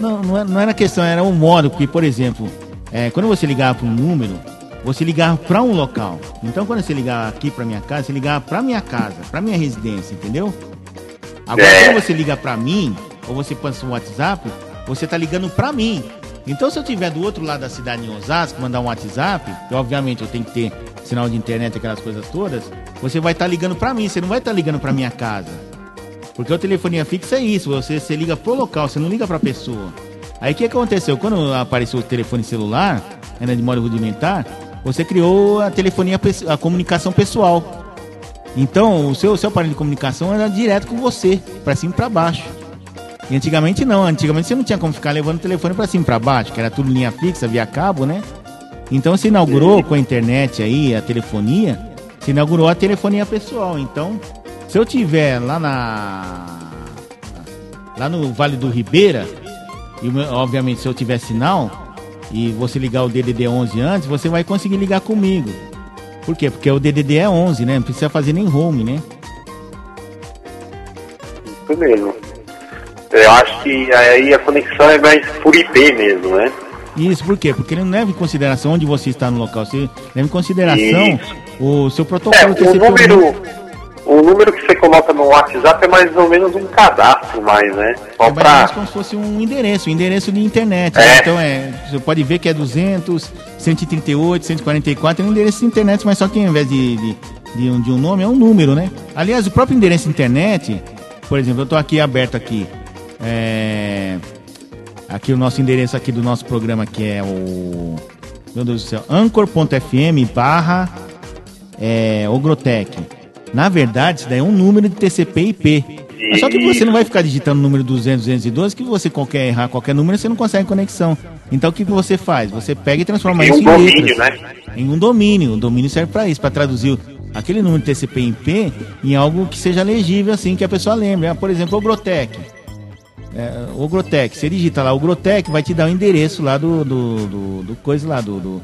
Não, não era, não era questão, era um modo, porque, por exemplo, é, quando você ligava para um número, você ligava para um local. Então, quando você ligava aqui para minha casa, você ligava para minha casa, para minha residência, entendeu? Agora, É. quando você liga para mim, ou você passa um WhatsApp, você tá ligando para mim. Então, se eu tiver do outro lado da cidade em Osasco, mandar um WhatsApp, que obviamente eu tenho que ter sinal de internet, aquelas coisas todas, você vai estar ligando para mim, você não vai estar ligando para minha casa. Porque o telefonia fixa é isso, você, você liga pro local, você não liga pra pessoa. Aí o que aconteceu? Quando apareceu o telefone celular, ainda de modo rudimentar, você criou a telefonia, a comunicação pessoal. Então, o seu, seu aparelho de comunicação era direto com você, pra cima e pra baixo. E antigamente não, antigamente você não tinha como ficar levando o telefone pra cima e pra baixo, que era tudo linha fixa, via cabo, né? Então você inaugurou com a internet aí, a telefonia, você inaugurou a telefonia pessoal. Então, se eu tiver lá na. lá no Vale do Ribeira, e obviamente se eu tiver sinal, e você ligar o DDD 11 antes, você vai conseguir ligar comigo. Por quê? Porque o DDD é 11, né? Não precisa fazer nem home, né? Isso mesmo. Eu acho que aí a conexão é mais por IP mesmo, né? Isso, por quê? Porque ele não leva em consideração onde você está no local, você leva em consideração o seu É, protocolo o TCP/IP. número, o número que você coloca no WhatsApp é mais ou menos um cadastro mais, né? Só É mais pra... menos como se fosse um endereço, um endereço de internet. É. né? Então é, você pode ver que é 200, 138, 144, é um endereço de internet, mas só que ao invés de, de, de um, de um nome, é um número, né? Aliás, o próprio endereço de internet, por exemplo, eu estou aqui aberto aqui. É, aqui o nosso endereço aqui do nosso programa que é o. Meu Deus do céu, anchor.fm barra é, Ogrotec. Na verdade, isso daí é um número de TCP IP. Mas só que você não vai ficar digitando o número 200, 212, que você qualquer errar qualquer número, você não consegue conexão. Então o que, você faz? Você pega e transforma Em isso um em domínio, letras. né? Em um domínio. O domínio serve para isso, para traduzir aquele número de TCP IP em algo que seja legível, assim, que a pessoa lembre. Ah, Por exemplo, o Grotec. É, o Grotec, você digita lá o Grotec, vai te dar o endereço lá do, do, do, do coisa lá, do, do,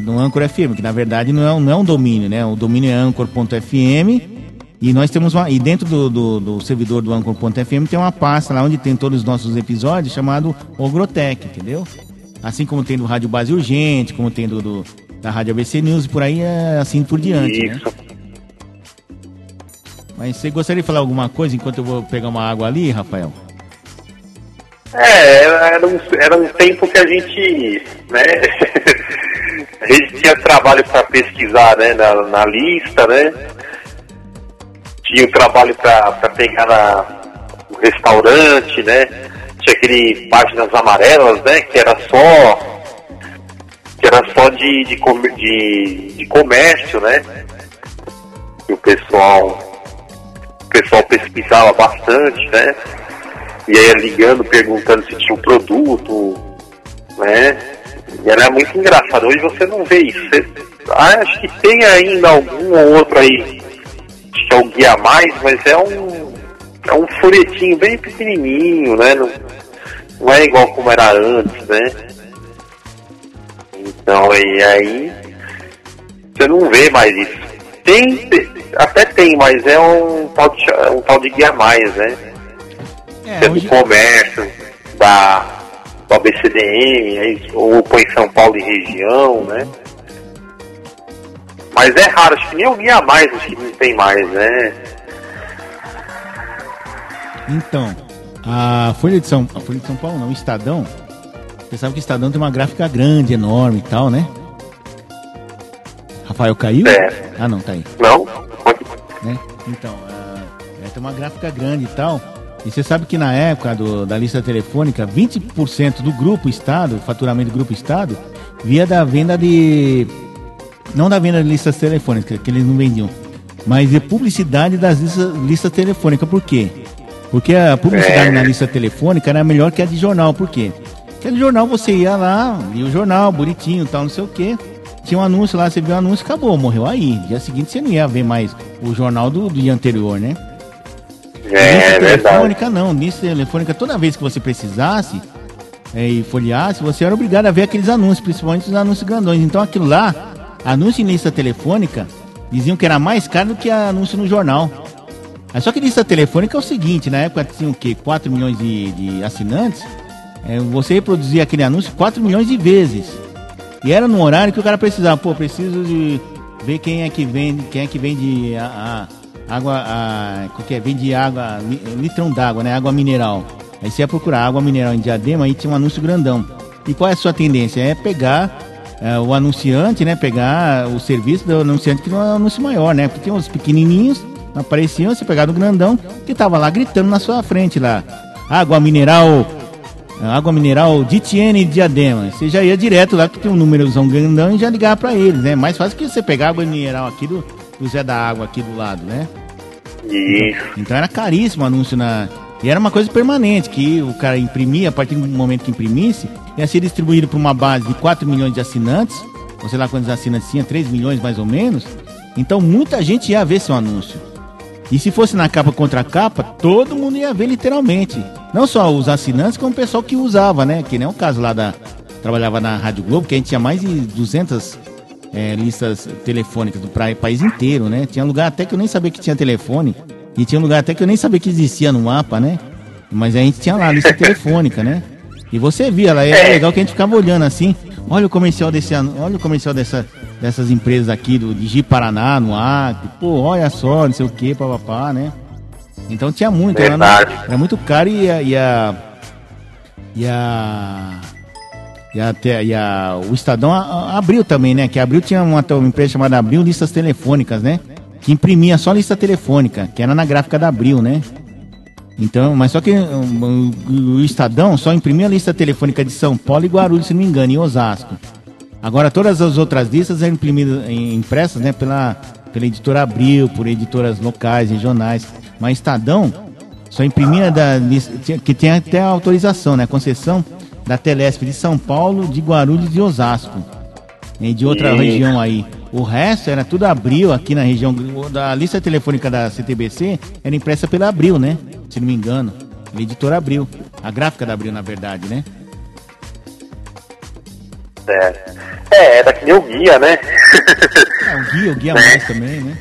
do Anchor FM, que na verdade não é, um- não é um domínio, né? O domínio é anchor.fm e nós temos uma. E dentro do, do, do servidor do Anchor.fm tem uma pasta lá onde tem todos os nossos episódios chamado Ogrotec, entendeu? Assim como tem do Rádio Base Urgente, como tem do, do- da Rádio ABC News e por aí é assim por diante, né? Isso. Mas você gostaria de falar alguma coisa enquanto eu vou pegar uma água ali, Rafael? É, era um, era um tempo que a gente, né, a gente tinha trabalho para pesquisar, né, na, na lista, né, tinha o trabalho para pegar na, no restaurante, né, tinha aquele páginas amarelas, né, que era só, que era só de, de, de, de comércio, né, que o pessoal, o pessoal pesquisava bastante, né, e aí ligando, perguntando se tinha um produto, né? E era muito engraçado. Hoje você não vê isso. Você- ah, acho que tem ainda algum ou outro aí. Acho que é o Guia Mais, mas é um, é um folhetinho bem pequenininho, né? Não, não é igual como era antes, né? Então, e aí você não vê mais isso. Tem, até tem, mas é um tal de, um tal de Guia Mais, né? É, é hoje... do comércio, da, do ABCDM, é ou põe São Paulo e região, né? Mas é raro, acho que nem o Guia Mais, acho que não tem mais, né? Então, a Folha de São, a Folha de São Paulo não, o Estadão, você sabe que o Estadão tem uma gráfica grande, enorme e tal, né? Rafael caiu? É. Ah, não, tá aí. Não? Né? Então, é, tem uma gráfica grande e tal. E você sabe que na época do, da lista telefônica, 20% do grupo Estado, faturamento do grupo Estado, via da venda de não da venda de listas telefônicas, que eles não vendiam, mas de publicidade das listas, listas telefônicas. Por quê? Porque a publicidade é. na lista telefônica era melhor que a de jornal. Por quê? Porque a de jornal você ia lá, lia o jornal, bonitinho, tal, não sei o quê. Tinha um anúncio lá, você viu o anúncio, acabou, morreu aí. Dia seguinte você não ia ver mais o jornal do, do dia anterior, né? É, lista telefônica verdade. não, lista telefônica toda vez que você precisasse é, e folheasse, você era obrigado a ver aqueles anúncios, principalmente os anúncios grandões. Então aquilo lá anúncio em lista telefônica diziam que era mais caro do que anúncio no jornal. Só que lista telefônica é o seguinte, na época tinha o quê? 4 milhões de, de assinantes, é, você reproduzia aquele anúncio 4 milhões de vezes. E era no horário que o cara precisava, pô, preciso de ver quem é que vende, quem é que vende a, a água, qualquer, vende água, litrão d'água, né? Água mineral. Aí você ia procurar água mineral em diadema, aí tinha um anúncio grandão. E qual é a sua tendência? É pegar é, o anunciante, né, pegar o serviço do anunciante que é um anúncio maior, né? Porque uns pequenininhos apareciam, você pegava o grandão que tava lá gritando na sua frente lá. Água mineral, água mineral de Tiene Diadema. Você já ia direto lá que tem um númerozão grandão e já ligava para eles, né? Mais fácil que você pegar água mineral aqui do, do Zé da Água aqui do lado, né? Isso. Então era caríssimo o anúncio na e era uma coisa permanente, que o cara imprimia, a partir do momento que imprimisse, ia ser distribuído para uma base de 4 milhões de assinantes, ou sei lá quantos assinantes tinha, 3 milhões mais ou menos. Então muita gente ia ver seu anúncio. E se fosse na capa contra capa, todo mundo ia ver literalmente. Não só os assinantes, como o pessoal que usava, né? Que nem o caso lá da. Trabalhava na Rádio Globo, que a gente tinha mais de 200 é, listas telefônicas do pra, país inteiro, né? Tinha lugar até que eu nem sabia que tinha telefone. E tinha lugar até que eu nem sabia que existia no mapa, né? Mas a gente tinha lá a lista telefônica, né? E você via lá, era é. legal que a gente ficava olhando assim. Olha o comercial desse olha o comercial dessa, dessas empresas aqui do de Paraná, no Acre. Pô, olha só, não sei o que, papapá, né? Então tinha muito, era, era, muito caro e a, e a e a e a, e a o Estadão abriu também, né? Que abriu tinha uma, uma empresa chamada Abril Listas Telefônicas, né? que imprimia só lista telefônica, que era na gráfica da Abril, né? Então, mas só que o Estadão só imprimia a lista telefônica de São Paulo e Guarulhos, se não me engano, e Osasco. Agora todas as outras listas eram imprimidas, impressas, né, pela, pela editora Abril, por editoras locais, regionais. Mas Estadão só imprimia da que tem até a autorização, né, concessão da Telesp de São Paulo, de Guarulhos e Osasco. E de outra e... região aí. O resto era tudo Abril aqui na região. Da lista telefônica da CTBC era impressa pela Abril, né? Se não me engano. A editora Abril. A gráfica da Abril, na verdade, né? É, é era que nem o guia, né? É, o guia, o guia mais também, né?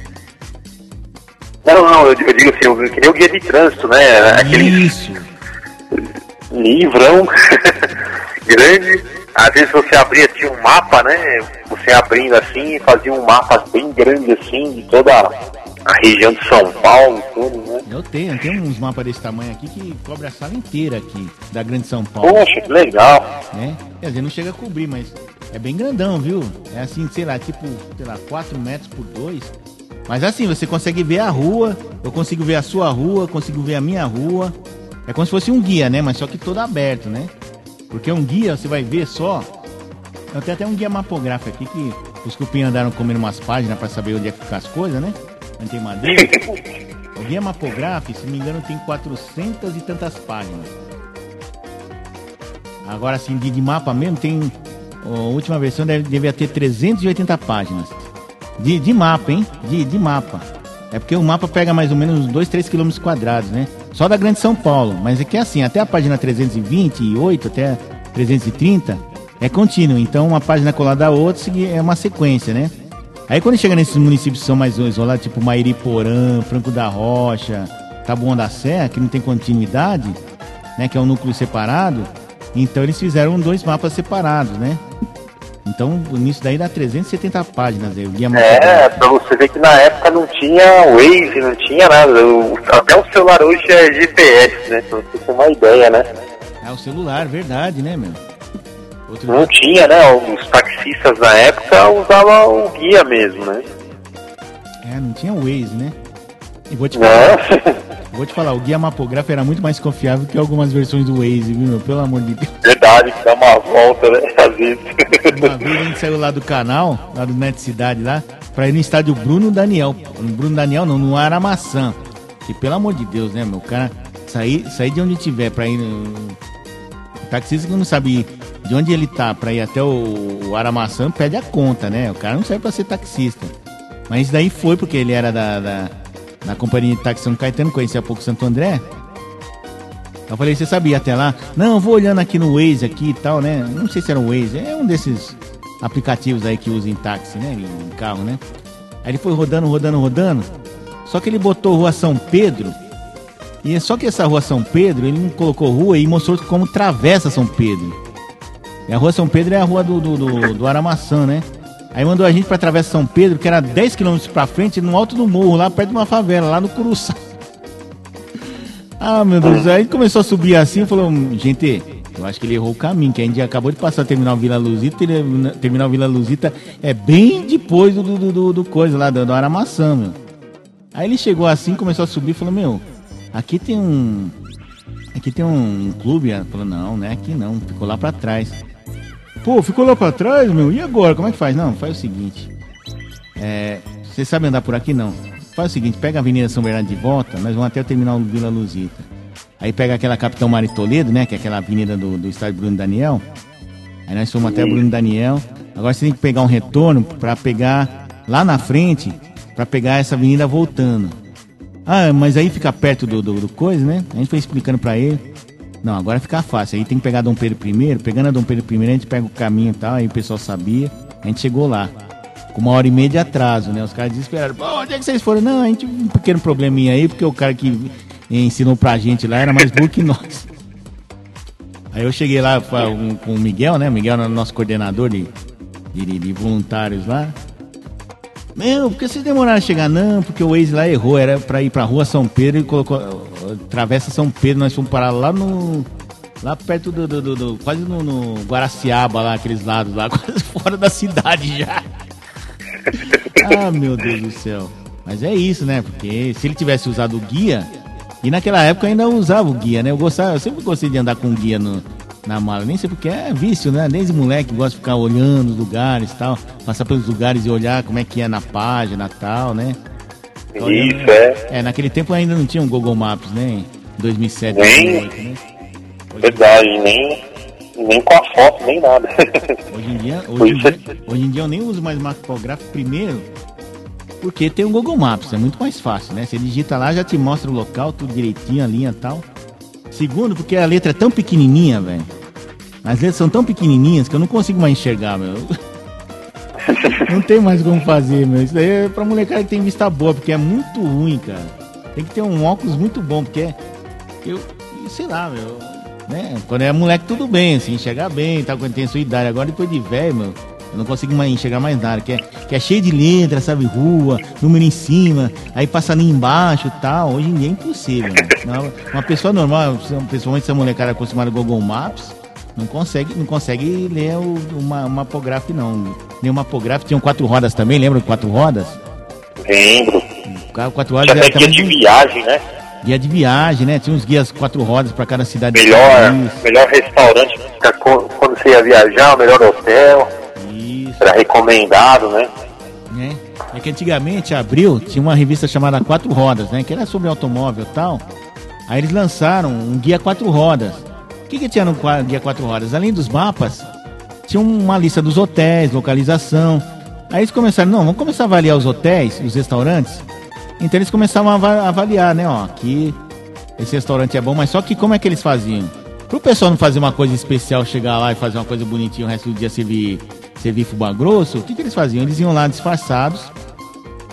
Não, não, eu, eu digo assim, que nem o guia de trânsito, né? Aquele Isso. Livrão grande às vezes você abria, tinha um mapa, né? Você abrindo assim, fazia um mapa bem grande assim, de toda a região de São Paulo tudo, né? Eu tenho, eu tenho uns mapas desse tamanho aqui que cobre a sala inteira aqui, da Grande São Paulo. Poxa, que legal. Né? Quer dizer, não chega a cobrir, mas é bem grandão, viu? É assim, sei lá, tipo, sei lá, 4 metros por 2. Mas assim, você consegue ver a rua, eu consigo ver a sua rua, consigo ver a minha rua. É como se fosse um guia, né? Mas só que todo aberto, né? Porque um guia, você vai ver só. Eu tenho até um guia mapográfico aqui que os cupins andaram comendo umas páginas para saber onde é que ficam as coisas, né? Onde tem madeira. o guia mapográfico, se não me engano, tem 400 e tantas páginas. Agora, assim, de, mapa mesmo, tem. A última versão deve, deve ter 380 páginas. De, de mapa, hein? De, de mapa. É porque o mapa pega mais ou menos uns 2, 3 quilômetros quadrados, né? Só da Grande São Paulo. Mas é que é assim, até a página 328, até 330, é contínuo. Então uma página colada à outra é uma sequência, né? Aí quando chega nesses municípios que são mais isolados, tipo Mairiporã, Franco da Rocha, Taboão da Serra, que não tem continuidade, né? Que é um núcleo separado, então eles fizeram dois mapas separados, né? Então, nisso daí dá 370 páginas aí, o guia É, pra você ver que na época não tinha Waze, não tinha nada. O, até o celular hoje é GPS, né? Pra você ter uma ideia, né? É o celular, verdade, né, meu? Outro não dia... tinha, né? Os taxistas na época usavam o guia mesmo, né? É, não tinha Waze, né? E vou te falar. vou te falar, o guia mapográfico era muito mais confiável que algumas versões do Waze, viu, meu? Pelo amor de Deus. Verdade, dá uma volta, né? Às vezes. Uma vez a gente saiu lá do canal, lá do Net Cidade lá, pra ir no estádio Bruno Daniel. Bruno Daniel não, no Aramaçã. Que pelo amor de Deus, né, meu? O cara sair, sair de onde tiver pra ir. No... O taxista que não sabe de onde ele tá pra ir até o, o Aramaçã pede a conta, né? O cara não serve pra ser taxista. Mas isso daí foi porque ele era da, da na companhia de táxi São Caetano, conhecia há pouco Santo André. Eu falei, você sabia até lá? Não, vou olhando aqui no Waze aqui e tal, né? Não sei se era o Waze, é um desses aplicativos aí que usa em táxi, né? Em carro, né? Aí ele foi rodando, rodando, rodando. Só que ele botou Rua São Pedro. E é só que essa Rua São Pedro, ele não colocou rua e mostrou como travessa São Pedro. E a Rua São Pedro é a rua do, do, do, do Aramaçã, né? Aí mandou a gente pra Travessa São Pedro, que era 10 km pra frente, no alto do morro, lá perto de uma favela, lá no Curuçá. Ah, meu Deus, aí começou a subir assim falou, gente, eu acho que ele errou o caminho, que a gente acabou de passar o terminal Vila Luzita, terminal Vila Luzita é bem depois do, do, do, do coisa lá, do Aramaçã, meu. Aí ele chegou assim, começou a subir falou, meu, aqui tem um. Aqui tem um, clube. Ela falou, não, não é aqui não, ficou lá pra trás. Pô, ficou lá pra trás, meu? E agora? Como é que faz? Não, faz o seguinte. É. Você sabe andar por aqui? Não. Faz o seguinte, pega a Avenida São Bernardo de volta, nós vamos até o terminal Vila Luzita. Aí pega aquela Capitão Mari Toledo, né? Que é aquela avenida do, do estádio Bruno Daniel. Aí nós fomos até Bruno Daniel. Agora você tem que pegar um retorno para pegar lá na frente, para pegar essa avenida voltando. Ah, mas aí fica perto do, do, do coisa, né? A gente foi explicando para ele. Não, agora fica fácil. Aí tem que pegar Dom Pedro I. Pegando a Dom Pedro I, a gente pega o caminho e tal. Aí o pessoal sabia. A gente chegou lá. Com uma hora e meia de atraso, né? Os caras desesperaram. Pô, onde é que vocês foram? Não, a gente um pequeno probleminha aí, porque o cara que ensinou pra gente lá era mais burro que nós. Aí eu cheguei lá com, o Miguel, né? Miguel era nosso coordenador de, de, de voluntários lá. Meu, por que vocês demoraram a chegar? Não, porque o Waze lá errou, era pra ir pra rua São Pedro e colocou. Travessa São Pedro, nós fomos parar lá no. Lá perto do. do, do, do quase no, no, Guaraciaba, lá, aqueles lados lá, quase fora da cidade já. ah, meu Deus do céu. Mas é isso, né? Porque se ele tivesse usado o guia. E naquela época eu ainda usava o guia, né? Eu, gostava, eu sempre gostei de andar com guia no, na mala. Nem sei porque é vício, né? Desde moleque gosta de ficar olhando os lugares tal, passar pelos lugares e olhar como é que é na página tal, né? Isso, é. É, naquele tempo ainda não tinha um Google Maps, né? 2007, nem, 2008, né? Verdade, nem, nem com a foto, nem nada. Hoje em dia, hoje em dia, hoje em dia eu nem uso mais mapográfico primeiro, porque tem o Google Maps, é muito mais fácil, né? Você digita lá, já te mostra o local, tudo direitinho, a linha e tal. Segundo, porque a letra é tão pequenininha, velho. As letras são tão pequenininhas que eu não consigo mais enxergar, meu. Não tem mais como fazer, meu. Isso daí é pra molecada que tem vista boa, porque é muito ruim, cara. Tem que ter um óculos muito bom, porque é, eu, sei lá, meu. Né? Quando é moleque, tudo bem, assim, enxergar bem, tal, quando tem sua idade. Agora, depois de velho, meu, eu não consigo mais enxergar mais nada. Que é, que é cheio de letras, sabe? Rua, número em cima, aí passa ali embaixo e tal. Hoje em dia é impossível. Né? Uma pessoa normal, principalmente essa molecada acostumada com Google Maps, não consegue, não consegue ler o, uma, uma mapográfico, não. Nem o mapográfico tinham quatro rodas também, lembra de quatro rodas? Lembro. Quatro rodas era guia de viagem, né? Guia de viagem, né? Tinha uns guias quatro rodas para cada cidade. Melhor, melhor restaurante quando você ia viajar, o melhor hotel. Isso. Era recomendado, né? É. é que antigamente, abril, tinha uma revista chamada Quatro Rodas, né? Que era sobre automóvel e tal. Aí eles lançaram um guia quatro rodas. O que, que tinha no guia quatro rodas? Além dos mapas, tinha uma lista dos hotéis, localização. Aí eles começaram, não, vamos começar a avaliar os hotéis, os restaurantes, Então eles começavam a avaliar, né? Ó, aqui esse restaurante é bom, mas só que como é que eles faziam? Pro pessoal não fazer uma coisa especial, chegar lá e fazer uma coisa bonitinha o resto do dia servir, servir fubá grosso, o que, que eles faziam? Eles iam lá disfarçados,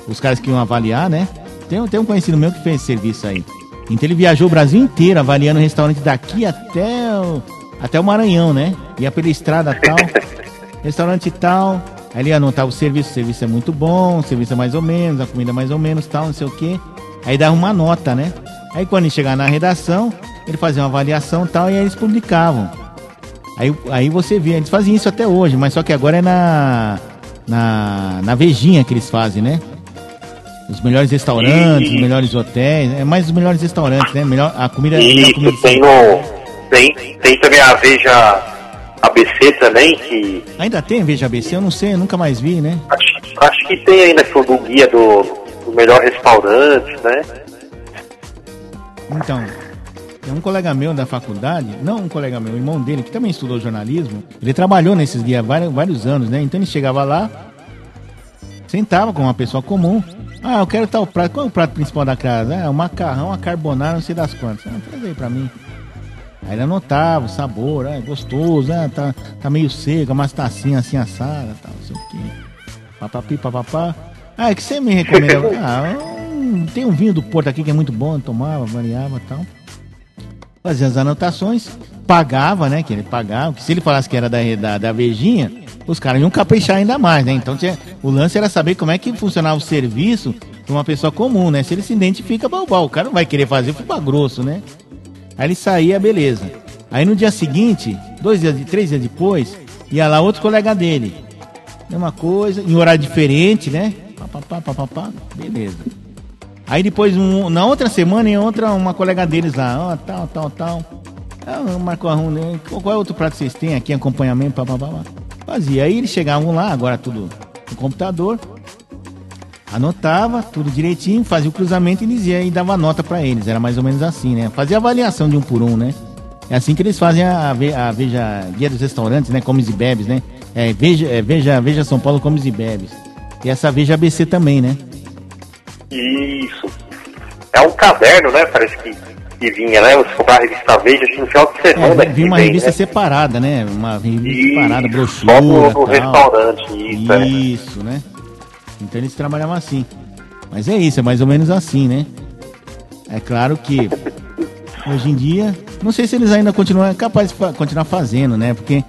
os caras que iam avaliar, né? Tem, tem um conhecido meu que fez esse serviço aí. Então ele viajou o Brasil inteiro avaliando o restaurante daqui até o, até o Maranhão, né? Ia pela estrada tal, restaurante tal. Aí ele anotava o serviço, o serviço é muito bom, o serviço é mais ou menos, a comida é mais ou menos, tal, não sei o quê. Aí dava uma nota, né? Aí quando ele chegar na redação, ele fazia uma avaliação tal, e aí eles publicavam. Aí, aí você via, eles fazem isso até hoje, mas só que agora é na, na, na Vejinha que eles fazem, né? Os melhores restaurantes, e... os melhores hotéis, é mais os melhores restaurantes, né? Melhor, a comida, e melhor comida tem, no, tem, tem também a Veja ABC também, que. Ainda tem Veja ABC? Eu não sei, eu nunca mais vi, né? Acho, acho que tem ainda do guia do, do melhor restaurante, né? Então, tem um colega meu da faculdade, não um colega meu, o irmão dele, que também estudou jornalismo, ele trabalhou nesses guias vários, vários anos, né? Então ele chegava lá, sentava com uma pessoa comum. Ah, eu quero tal prato. Qual é o prato principal da casa? É, o macarrão, a carbonara, não sei das quantas. Ah, traz aí pra mim. Aí ele anotava o sabor, é gostoso, é, tá, tá meio seco, mas tá assim, assim, assada, tal, não sei o quê. Papapi, papapá. Ah, é que você me recomenda. ah, um, tem um vinho do Porto aqui que é muito bom, tomava, variava e tal. Fazia as anotações, pagava, né? Que ele pagava, que se ele falasse que era da, da, da Vejinha, os caras iam caprichar ainda mais, né? Então tinha, o lance era saber como é que funcionava o serviço de uma pessoa comum, né? Se ele se identifica, balbal, o cara não vai querer fazer fubá grosso, né? Aí ele saía, beleza. Aí no dia seguinte, dois dias, três dias depois, ia lá outro colega dele. Mesma coisa, em horário diferente, né? Pá, pá, pá, pá, beleza. Aí depois, um, na outra semana, em outra, uma colega deles lá, ó, tal, tal, tal. Ah, Marco Arruda, qual é outro prato que vocês têm aqui, acompanhamento, pá, pá, pá, pá. Fazia. Aí eles chegavam lá, agora tudo no computador, anotava tudo direitinho, fazia o cruzamento e dizia e dava nota para eles. Era mais ou menos assim, né? Fazia avaliação de um por um, né? É assim que eles fazem a, a Veja Guia dos Restaurantes, né? Comes e Bebes, né? É, veja, é, veja, veja São Paulo Comes e Bebes. E essa Veja ABC também, né? Isso. É um caderno, né? Parece que, que vinha, né? Você comprar a revista Veja, assim, no final de semana. É, vinha uma revista né? separada, né? Uma revista isso, separada, brochura. Só no, no restaurante, isso. É. Isso, é. né? Então eles trabalhavam assim. Mas é isso, é mais ou menos assim, né? É claro que hoje em dia, não sei se eles ainda continuam é capazes de continuar fazendo, né? Porque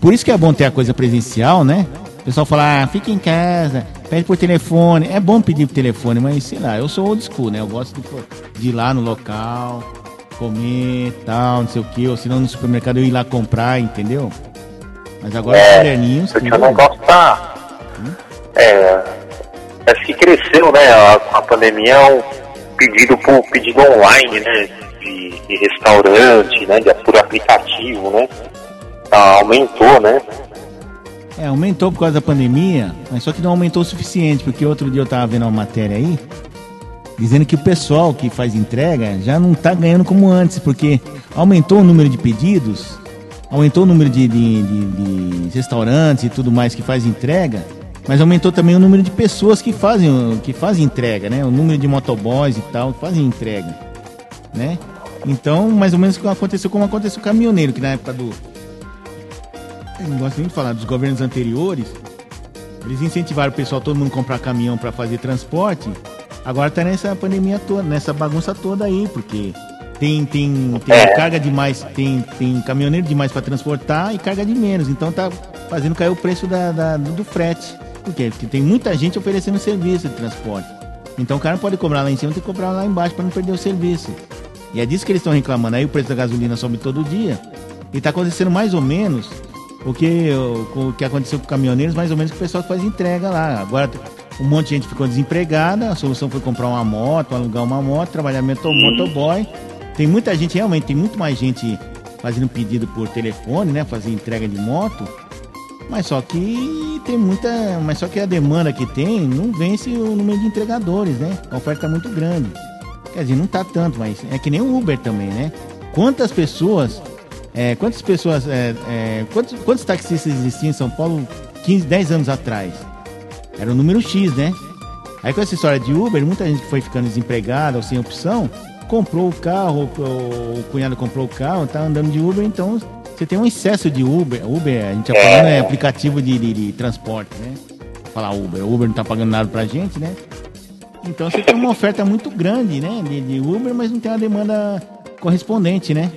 por isso que é bom ter a coisa presencial, né? O pessoal fala, ah, fica em casa, pede por telefone. É bom pedir por telefone, mas sei lá, eu sou old school, né? Eu gosto de, de ir lá no local, comer, tal, não sei o que, ou se não no supermercado eu ir lá comprar, entendeu? Mas agora é, os moderninhos. Eu tudo... não gosto da. Hum? É, acho que cresceu, né? A, a pandemia é um pedido por pedido online, né? De, de restaurante, né? De por aplicativo, né? Ah, aumentou, né? É, aumentou por causa da pandemia, mas só que não aumentou o suficiente, porque outro dia eu tava vendo uma matéria aí, dizendo que o pessoal que faz entrega já não tá ganhando como antes, porque aumentou o número de pedidos, aumentou o número de, de, de, de restaurantes e tudo mais que faz entrega, mas aumentou também o número de pessoas que fazem, que fazem entrega, né? O número de motoboys e tal que fazem entrega, né? Então, mais ou menos aconteceu como aconteceu o caminhoneiro, que na época do. Eu não gosto nem de falar dos governos anteriores. Eles incentivaram o pessoal, todo mundo comprar caminhão para fazer transporte. Agora tá nessa pandemia toda, nessa bagunça toda aí, porque tem, tem, tem é. carga demais, tem, tem caminhoneiro demais para transportar e carga de menos. Então tá fazendo cair o preço da, da do frete. Por quê? Porque tem muita gente oferecendo serviço de transporte. Então o cara não pode cobrar lá em cima, tem que cobrar lá embaixo para não perder o serviço. E é disso que eles estão reclamando. Aí o preço da gasolina sobe todo dia. E está acontecendo mais ou menos o que, o, o, que aconteceu com caminhoneiros, mais ou menos com o pessoal que faz entrega lá. Agora um monte de gente ficou desempregada, a solução foi comprar uma moto, alugar uma moto, trabalhar moto, motoboy. Tem muita gente, realmente, tem muito mais gente fazendo pedido por telefone, né? Fazer entrega de moto mas só que tem muita. Mas só que a demanda que tem não vence o número de entregadores, né? A oferta é muito grande. Quer dizer, não tá tanto, mas é que nem o Uber também, né? Quantas pessoas. É, quantas pessoas. É, é, quantos, quantos taxistas existiam em São Paulo 15, 10 anos atrás? Era o número X, né? Aí com essa história de Uber, muita gente foi ficando desempregada ou sem opção, comprou o carro, o, o cunhado comprou o carro, tá andando de Uber, então você tem um excesso de Uber. Uber, a gente tá falando, é aplicativo de, de, de transporte, né? Falar Uber. Uber não tá pagando nada pra gente, né? Então você tem uma oferta muito grande, né? De, de Uber, mas não tem uma demanda correspondente, né?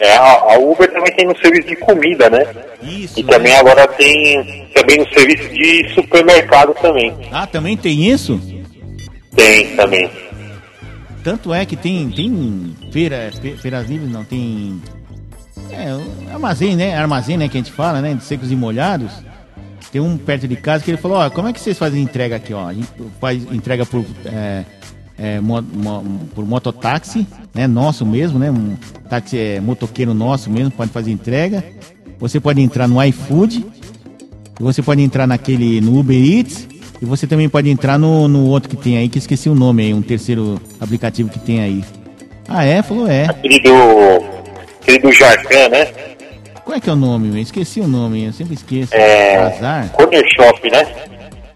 É, a Uber também tem no serviço de comida, né? Isso. E também né? agora tem também no serviço de supermercado também. Ah, também tem isso? Tem também. Tanto é que tem, tem feira, fe- feiras livres, não, tem. É, armazém, né? Armazém, né? Que a gente fala, né? De secos e molhados. Tem um perto de casa que ele falou: Ó, como é que vocês fazem entrega aqui, ó? A gente faz entrega por. É, é, mo- mo- por mototáxi, né? Nosso mesmo, né? Um táxi é, motoqueiro nosso mesmo, pode fazer entrega. Você pode entrar no iFood, você pode entrar naquele no Uber Eats e você também pode entrar no, no outro que tem aí, que esqueci o nome aí, um terceiro aplicativo que tem aí. Ah, é? Falou é. Aquele do. Aquele do Jarcan, né? Qual é que é o nome? Eu esqueci o nome, eu sempre esqueço. É. Azar? Corner Shop, né?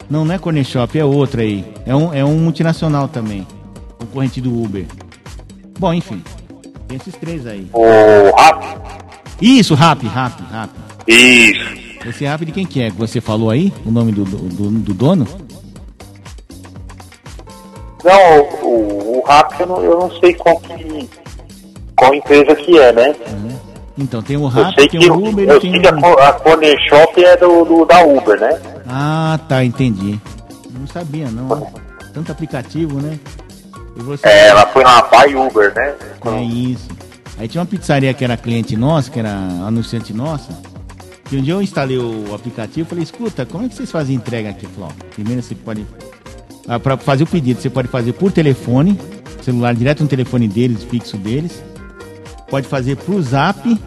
Não, não é Corner Shop, é outro aí. É um, é um multinacional também. Concorrente do Uber. Bom, enfim. Tem esses três aí. O Rap. Isso, Rap, Rap, Rap. Isso. Esse Rap de quem que é? Você falou aí? O nome do, do, do- do dono? Não, o, o, o Rap eu não, eu não sei qual que. Qual empresa que é, né? Então, tem o Eu Rap, sei tem que, o Uber eu tem sei que a, o... Co- a Corner Shop é do, do- da Uber, né? Ah, tá, entendi. Não sabia, não. Tanto aplicativo, né? Você... É, ela foi na Buy Uber, né? É isso. Aí tinha uma pizzaria que era cliente nossa, que era anunciante nossa. Que um dia eu instalei o aplicativo e falei, escuta, como é que vocês fazem entrega aqui? Falou, ó, primeiro você pode. Ah, para fazer o pedido, você pode fazer por telefone, celular direto no telefone deles, fixo deles. Pode fazer pro zap,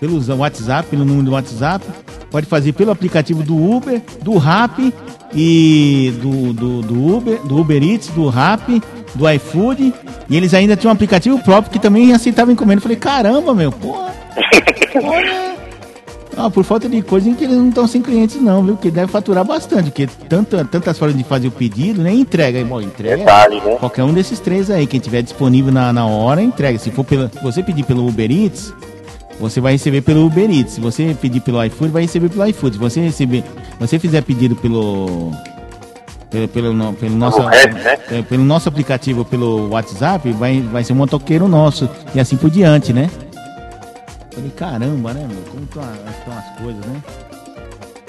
pelo WhatsApp, pelo número do WhatsApp. Pode fazer pelo aplicativo do Uber, do Rap e do, do, do Uber, do Uber Eats, do Rap, do iFood. E eles ainda tinham um aplicativo próprio que também aceitava encomenda. Eu falei, caramba, meu, porra. Olha. Ah, por falta de coisa em que eles não estão sem clientes, não, viu? Que deve faturar bastante, porque tanta, tantas formas de fazer o pedido, né? Entrega, bom, entrega. Detalhe, né? Qualquer um desses três aí, quem tiver disponível na, na hora, entrega. Se for pela, você pedir pelo Uber Eats, você vai receber pelo Uber Eats. Se você pedir pelo iFood, vai receber pelo iFood. Se você receber, você fizer pedido pelo pelo, pelo, pelo nosso né? é, pelo nosso aplicativo, pelo WhatsApp, vai vai ser um motoqueiro nosso e assim por diante, né? Falei, caramba, né, meu? Como estão as, coisas, né?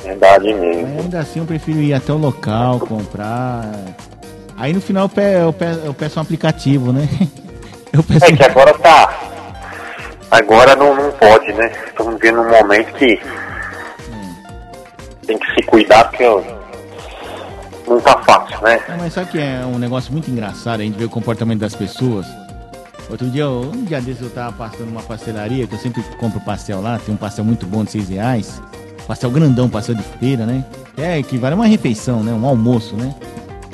Verdade Mas mesmo. ainda assim eu prefiro ir até o local, comprar. Aí no final eu pe- eu pe- eu peço, um aplicativo, né? Eu peço É que agora tá. Agora não, não pode, né? Estamos vivendo um momento que tem que se cuidar porque não tá fácil, né? Não, mas sabe que é um negócio muito engraçado, a gente vê o comportamento das pessoas. Outro dia, um dia desses eu tava passando numa pastelaria, que eu sempre compro pastel lá, tem um pastel muito bom de 6 reais. Pastel grandão, pastel de feira, né? É, equivale a uma refeição, né? Um almoço, né?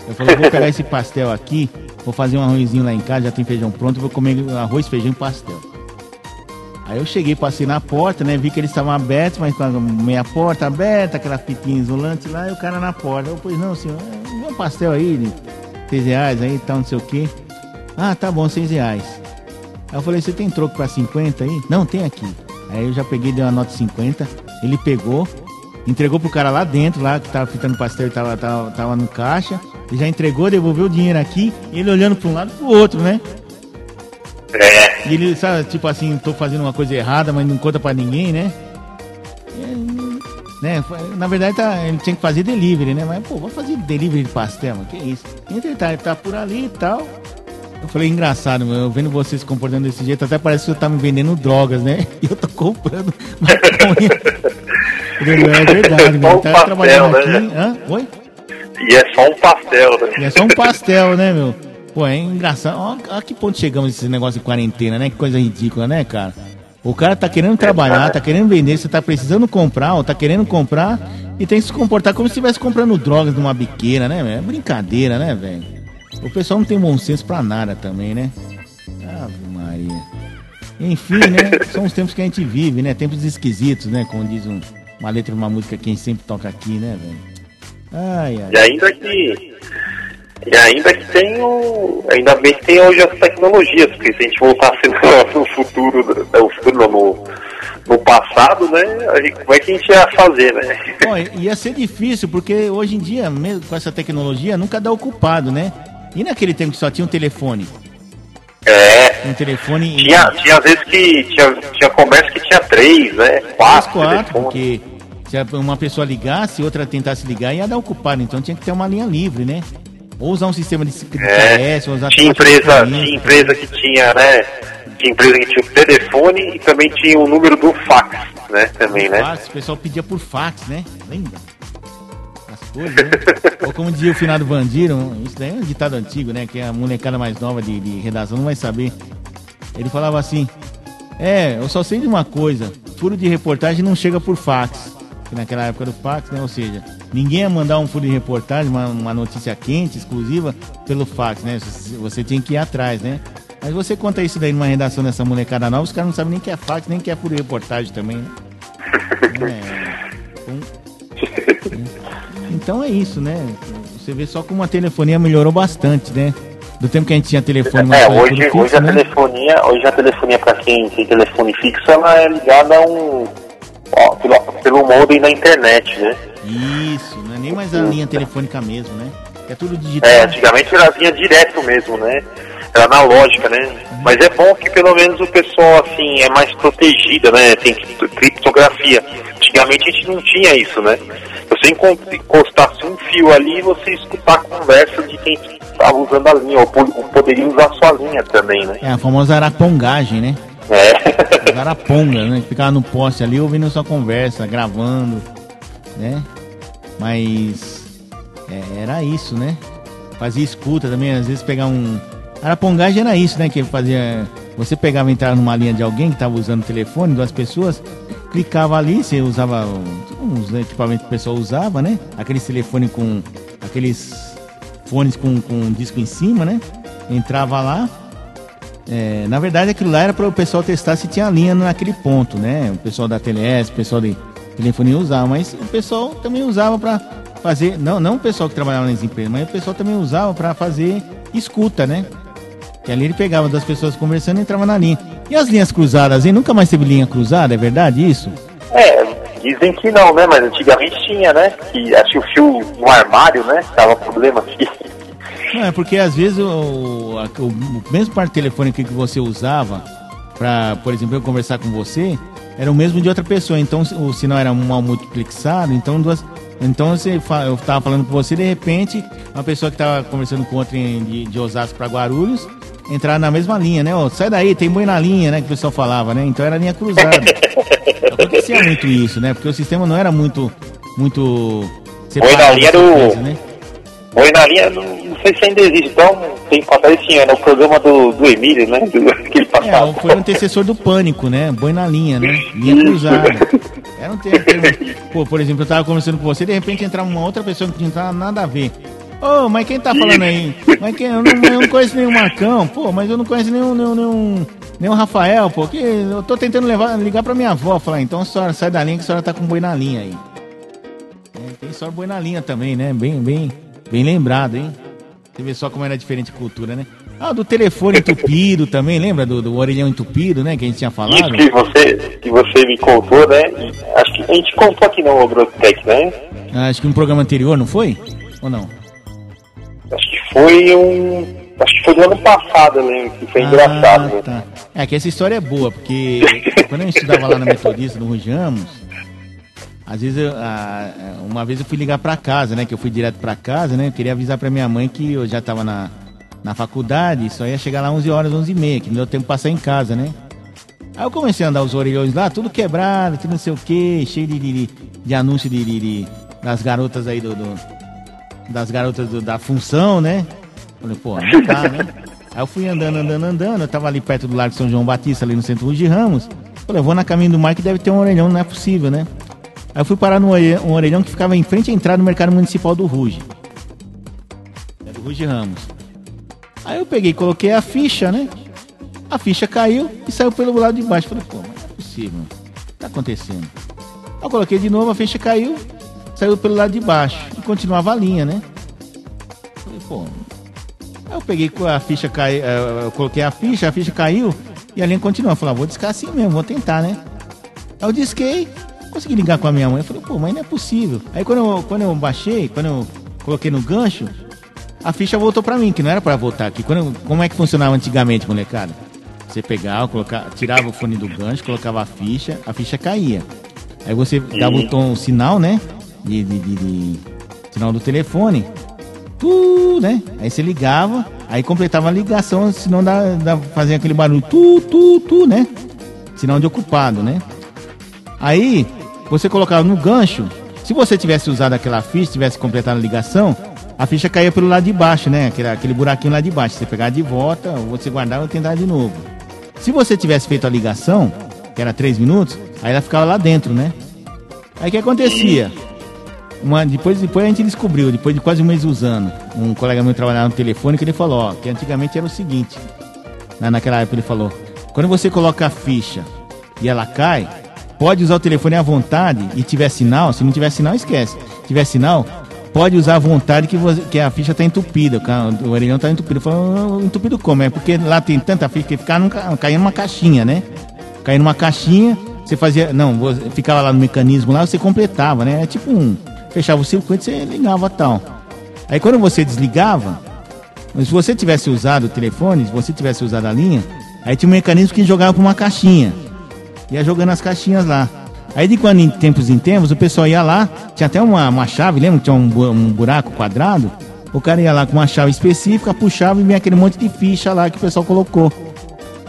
Eu falei, vou pegar esse pastel aqui, vou fazer um arrozinho lá em casa, já tem feijão pronto, vou comer arroz, feijão e pastel. Aí eu cheguei, passei na porta, né? Vi que eles estavam abertos, mas com a meia porta aberta, aquela fitinha isolante lá, e o cara na porta. Eu, pois não, senhor, é, um pastel aí, de seis reais aí, tal, não sei o quê. Ah, tá bom, seis reais. Aí eu falei, você tem troco pra 50 aí? Não, tem aqui. Aí eu já peguei, dei uma nota de 50, ele pegou, entregou pro cara lá dentro, lá que tava fritando pastel e tava, tava, tava no caixa, ele já entregou, devolveu o dinheiro aqui, ele olhando pra um lado e pro outro, né? É, E ele, sabe, tipo assim, tô fazendo uma coisa errada, mas não conta pra ninguém, né? É, né? Na verdade, tá, ele tinha que fazer delivery, né? Mas, pô, vou fazer delivery de pastel, mano, que isso? Entre tá, ele tá por ali e tal. Eu falei, engraçado, meu, eu vendo você se comportando desse jeito, até parece que você tá me vendendo drogas, né? E eu tô comprando maconha. É verdade, meu. Tá pastel, trabalhando né? aqui. Hã? Oi? e é só um pastel, né? E é só um pastel, né, meu? Pô, é engraçado. Ó, a que ponto chegamos nesse negócio de quarentena, né? Que coisa ridícula, né, cara? O cara tá querendo trabalhar, tá querendo vender, você tá precisando comprar, ou tá querendo comprar e tem que se comportar como se estivesse comprando drogas numa biqueira, né, velho? É brincadeira, né, velho? O pessoal não tem bom senso pra nada também, né? Ave Maria. Enfim, né? São os tempos que a gente vive, né? Tempos esquisitos, né? Como diz um- uma letra de uma música que a gente sempre toca aqui, né, velho? Ai, ai. E ainda que. E ainda que tem o. Ainda bem que tem hoje as tecnologias, porque se a gente voltasse no futuro, no futuro não, no, no passado, né? Gente, como é que a gente ia fazer, né? Bom, ia ser difícil, porque hoje em dia, mesmo com essa tecnologia, nunca dá ocupado, né? E naquele tempo que só tinha um telefone? É. Um telefone. Tinha, tinha às vezes que tinha, tinha comércio que tinha três, né? Quatro. quatro, porque se uma pessoa ligasse, outra tentasse ligar, ia dar ocupado. Então tinha que ter uma linha livre, né? Ou usar um sistema de, é, ou usar tinha empresa, tinha empresa que tinha, né? Tinha empresa que tinha o telefone e também tinha o número do fax, né? Também, né? Fax, o pessoal pedia por fax, né? Lembra? As coisas, né? Ou como dizia o finado Vandiro, isso daí é um ditado antigo, né? Que a molecada mais nova de, de redação não vai saber. Ele falava assim: É, eu só sei de uma coisa: furo de reportagem não chega por fax que naquela época do fax, né? Ou seja, ninguém ia mandar um furo de reportagem, uma, uma notícia quente, exclusiva, pelo fax, né? Você, tinha que ir atrás, né? Mas você conta isso daí numa redação dessa molecada nova, os caras não sabem nem que é fax, nem que é furo de reportagem também, né? É, então é isso, né? Você vê só como a telefonia melhorou bastante, né? Do tempo que a gente tinha telefone mais É, hoje, fixo, hoje a né? telefonia, hoje a telefonia para quem tem telefone fixo, ela é ligada a um ó, pelo, pelo modem na internet, né? Isso, não é nem mais a linha telefônica mesmo, né? É tudo digital. É, antigamente era vinha direto mesmo, né? Era analógica, né? Mas é bom que pelo menos o pessoal, assim, é mais protegida, né? Tem criptografia. Antigamente a gente não tinha isso, né? Você encostasse um fio ali, você escutar a conversa de quem estava usando a linha, ou poderia usar sua linha também, né? É, a famosa arapongagem, né? É. Garaponga, né? Ficava no poste ali ouvindo sua conversa, gravando, né? Mas é, era isso, né? Fazia escuta também, às vezes pegar um. Arapongagem era isso, né? Que fazia. Você pegava entrar numa linha de alguém que estava usando o telefone, duas pessoas, clicava ali, você usava uns equipamentos que o pessoal usava, né? Aqueles telefone com. aqueles fones com, com um disco em cima, né? Entrava lá, é, na verdade, aquilo lá era para o pessoal testar se tinha linha naquele ponto, né? O pessoal da TLS, o pessoal de telefonia usava, mas o pessoal também usava para fazer, não, não o pessoal que trabalhava nas empresas, mas o pessoal também usava para fazer escuta, né? Que ali ele pegava das pessoas conversando e entrava na linha. E as linhas cruzadas, hein? Nunca mais teve linha cruzada, é verdade isso? É, dizem que não, né? Mas antigamente tinha, né? Que acho que o fio no armário, né? Tava problema aqui. Não, é porque às vezes o, o, o mesmo par telefônico que você usava para, por exemplo, eu conversar com você, era o mesmo de outra pessoa. Então o sinal era mal multiplexado, então duas. Então você, eu estava falando com você, de repente, uma pessoa que estava conversando com outra de, de Osasco para Guarulhos, entrar na mesma linha, né? Oh, sai daí, tem boi na linha, né? Que o pessoal falava, né? Então era linha cruzada. Acontecia muito isso, né? Porque o sistema não era muito. muito boi na linha era o. Né? Boi na linha, não, não, sei se ainda existe, então tem que passar esse ano, o programa do, do Emílio, né? Do, que ele passava. É, foi o antecessor do Pânico, né? Boi na linha, né? Linha cruzada. Era um termo, Pô, por exemplo, eu tava conversando com você, de repente entrava uma outra pessoa que não tinha nada a ver. Ô, oh, mas quem tá falando aí? Mas quem? Eu não, eu não conheço nenhum Marcão, pô, mas eu não conheço nenhum, nenhum, nenhum, nenhum Rafael, pô, que eu tô tentando levar, ligar pra minha avó, falar, então a senhora sai da linha que a senhora tá com boi na linha aí. É, tem só boi na linha também, né? Bem, bem, Bem lembrado, hein? Você vê só como era diferente a cultura, né? Ah, do telefone entupido também, lembra? Do, do orelhão entupido, né? Que a gente tinha falado. Isso que você, que você me contou, né? Acho que a gente contou aqui no Agrotech, né? Ah, acho que um programa anterior, não foi? Ou não? Acho que foi um. Acho que foi do ano passado, eu lembro, que foi ah, engraçado. Tá. É que essa história é boa, porque quando eu estudava lá na Metodista, no Rujamos, às vezes, eu, uma vez eu fui ligar para casa, né? Que eu fui direto para casa, né? Eu queria avisar para minha mãe que eu já tava na, na faculdade, só ia chegar lá 11 horas, 11 e meia, que não deu tempo de passar em casa, né? Aí eu comecei a andar os orelhões lá, tudo quebrado, tudo não sei o que, cheio de, de, de anúncio de, de, de, das garotas aí do. do das garotas do, da função, né? Falei, pô, não dá, né? Aí eu fui andando, andando, andando, eu tava ali perto do Largo São João Batista, ali no centro de Ramos. Falei, eu vou na caminho do mar que deve ter um orelhão, não é possível, né? Aí eu fui parar no um orelhão que ficava em frente à entrada do mercado municipal do Ruge. É Ruge Ramos. Aí eu peguei, coloquei a ficha, né? A ficha caiu e saiu pelo lado de baixo. Falei, pô, mas não é possível. O que tá acontecendo? Aí eu coloquei de novo, a ficha caiu. Saiu pelo lado de baixo e continuava a linha, né? Falei, pô. Aí eu peguei com a ficha, cai, eh, eu coloquei a ficha, a ficha caiu e a linha continua. Falei, ah, vou discar assim mesmo, vou tentar, né? Aí eu disquei, consegui ligar com a minha mãe. Eu falei, pô, mas não é possível. Aí quando eu, quando eu baixei, quando eu coloquei no gancho, a ficha voltou pra mim, que não era pra voltar aqui. Quando eu, como é que funcionava antigamente, molecada? Você pegava, colocava, tirava o fone do gancho, colocava a ficha, a ficha caía. Aí você dava o tom, o sinal, né? De, de, de, de sinal do telefone. Tu, né? Aí você ligava, aí completava a ligação, senão dá, dá, fazia aquele barulho, tu, tu, tu, né? Sinal de ocupado, né? Aí você colocava no gancho. Se você tivesse usado aquela ficha, tivesse completado a ligação, a ficha caía pelo lado de baixo, né? Aquele, aquele buraquinho lá de baixo. Você pegava de volta, você guardava e tentava de novo. Se você tivesse feito a ligação, que era 3 minutos, aí ela ficava lá dentro, né? Aí o que acontecia? Uma, depois, depois a gente descobriu, depois de quase um mês usando, um colega meu trabalhava no telefone que ele falou, ó, que antigamente era o seguinte, na, naquela época ele falou, quando você coloca a ficha e ela cai, pode usar o telefone à vontade e tiver sinal, se não tiver sinal, esquece. Se tiver sinal, pode usar à vontade que, você, que a ficha está entupida, o orelhão está entupido. Falou, entupido como? É porque lá tem tanta ficha que fica caía numa caixinha, né? Caía numa caixinha, você fazia. Não, ficava lá no mecanismo lá, você completava, né? É tipo um. Fechava o circuito, você ligava tal. Aí quando você desligava, se você tivesse usado o telefone, se você tivesse usado a linha, aí tinha um mecanismo que jogava para uma caixinha. Ia jogando as caixinhas lá. Aí de quando em tempos em tempos o pessoal ia lá, tinha até uma, uma chave, lembra tinha um, um buraco quadrado? O cara ia lá com uma chave específica, puxava e vinha aquele monte de ficha lá que o pessoal colocou.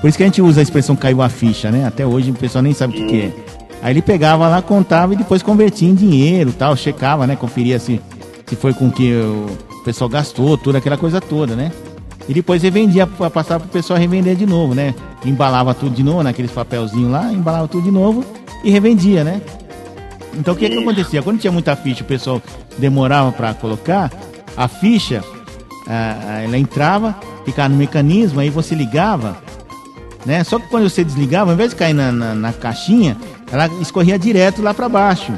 Por isso que a gente usa a expressão caiu a ficha, né? Até hoje o pessoal nem sabe o que, que é. Aí ele pegava lá, contava e depois convertia em dinheiro tal, checava, né? Conferia se, se foi com que o pessoal gastou, toda aquela coisa toda, né? E depois revendia para passar para o pessoal revender de novo, né? Embalava tudo de novo naqueles papelzinhos lá, embalava tudo de novo e revendia, né? Então o que, que acontecia? Quando tinha muita ficha, o pessoal demorava para colocar, a ficha, a, ela entrava, ficava no mecanismo, aí você ligava, né? Só que quando você desligava, ao invés de cair na, na, na caixinha, ela escorria direto lá para baixo.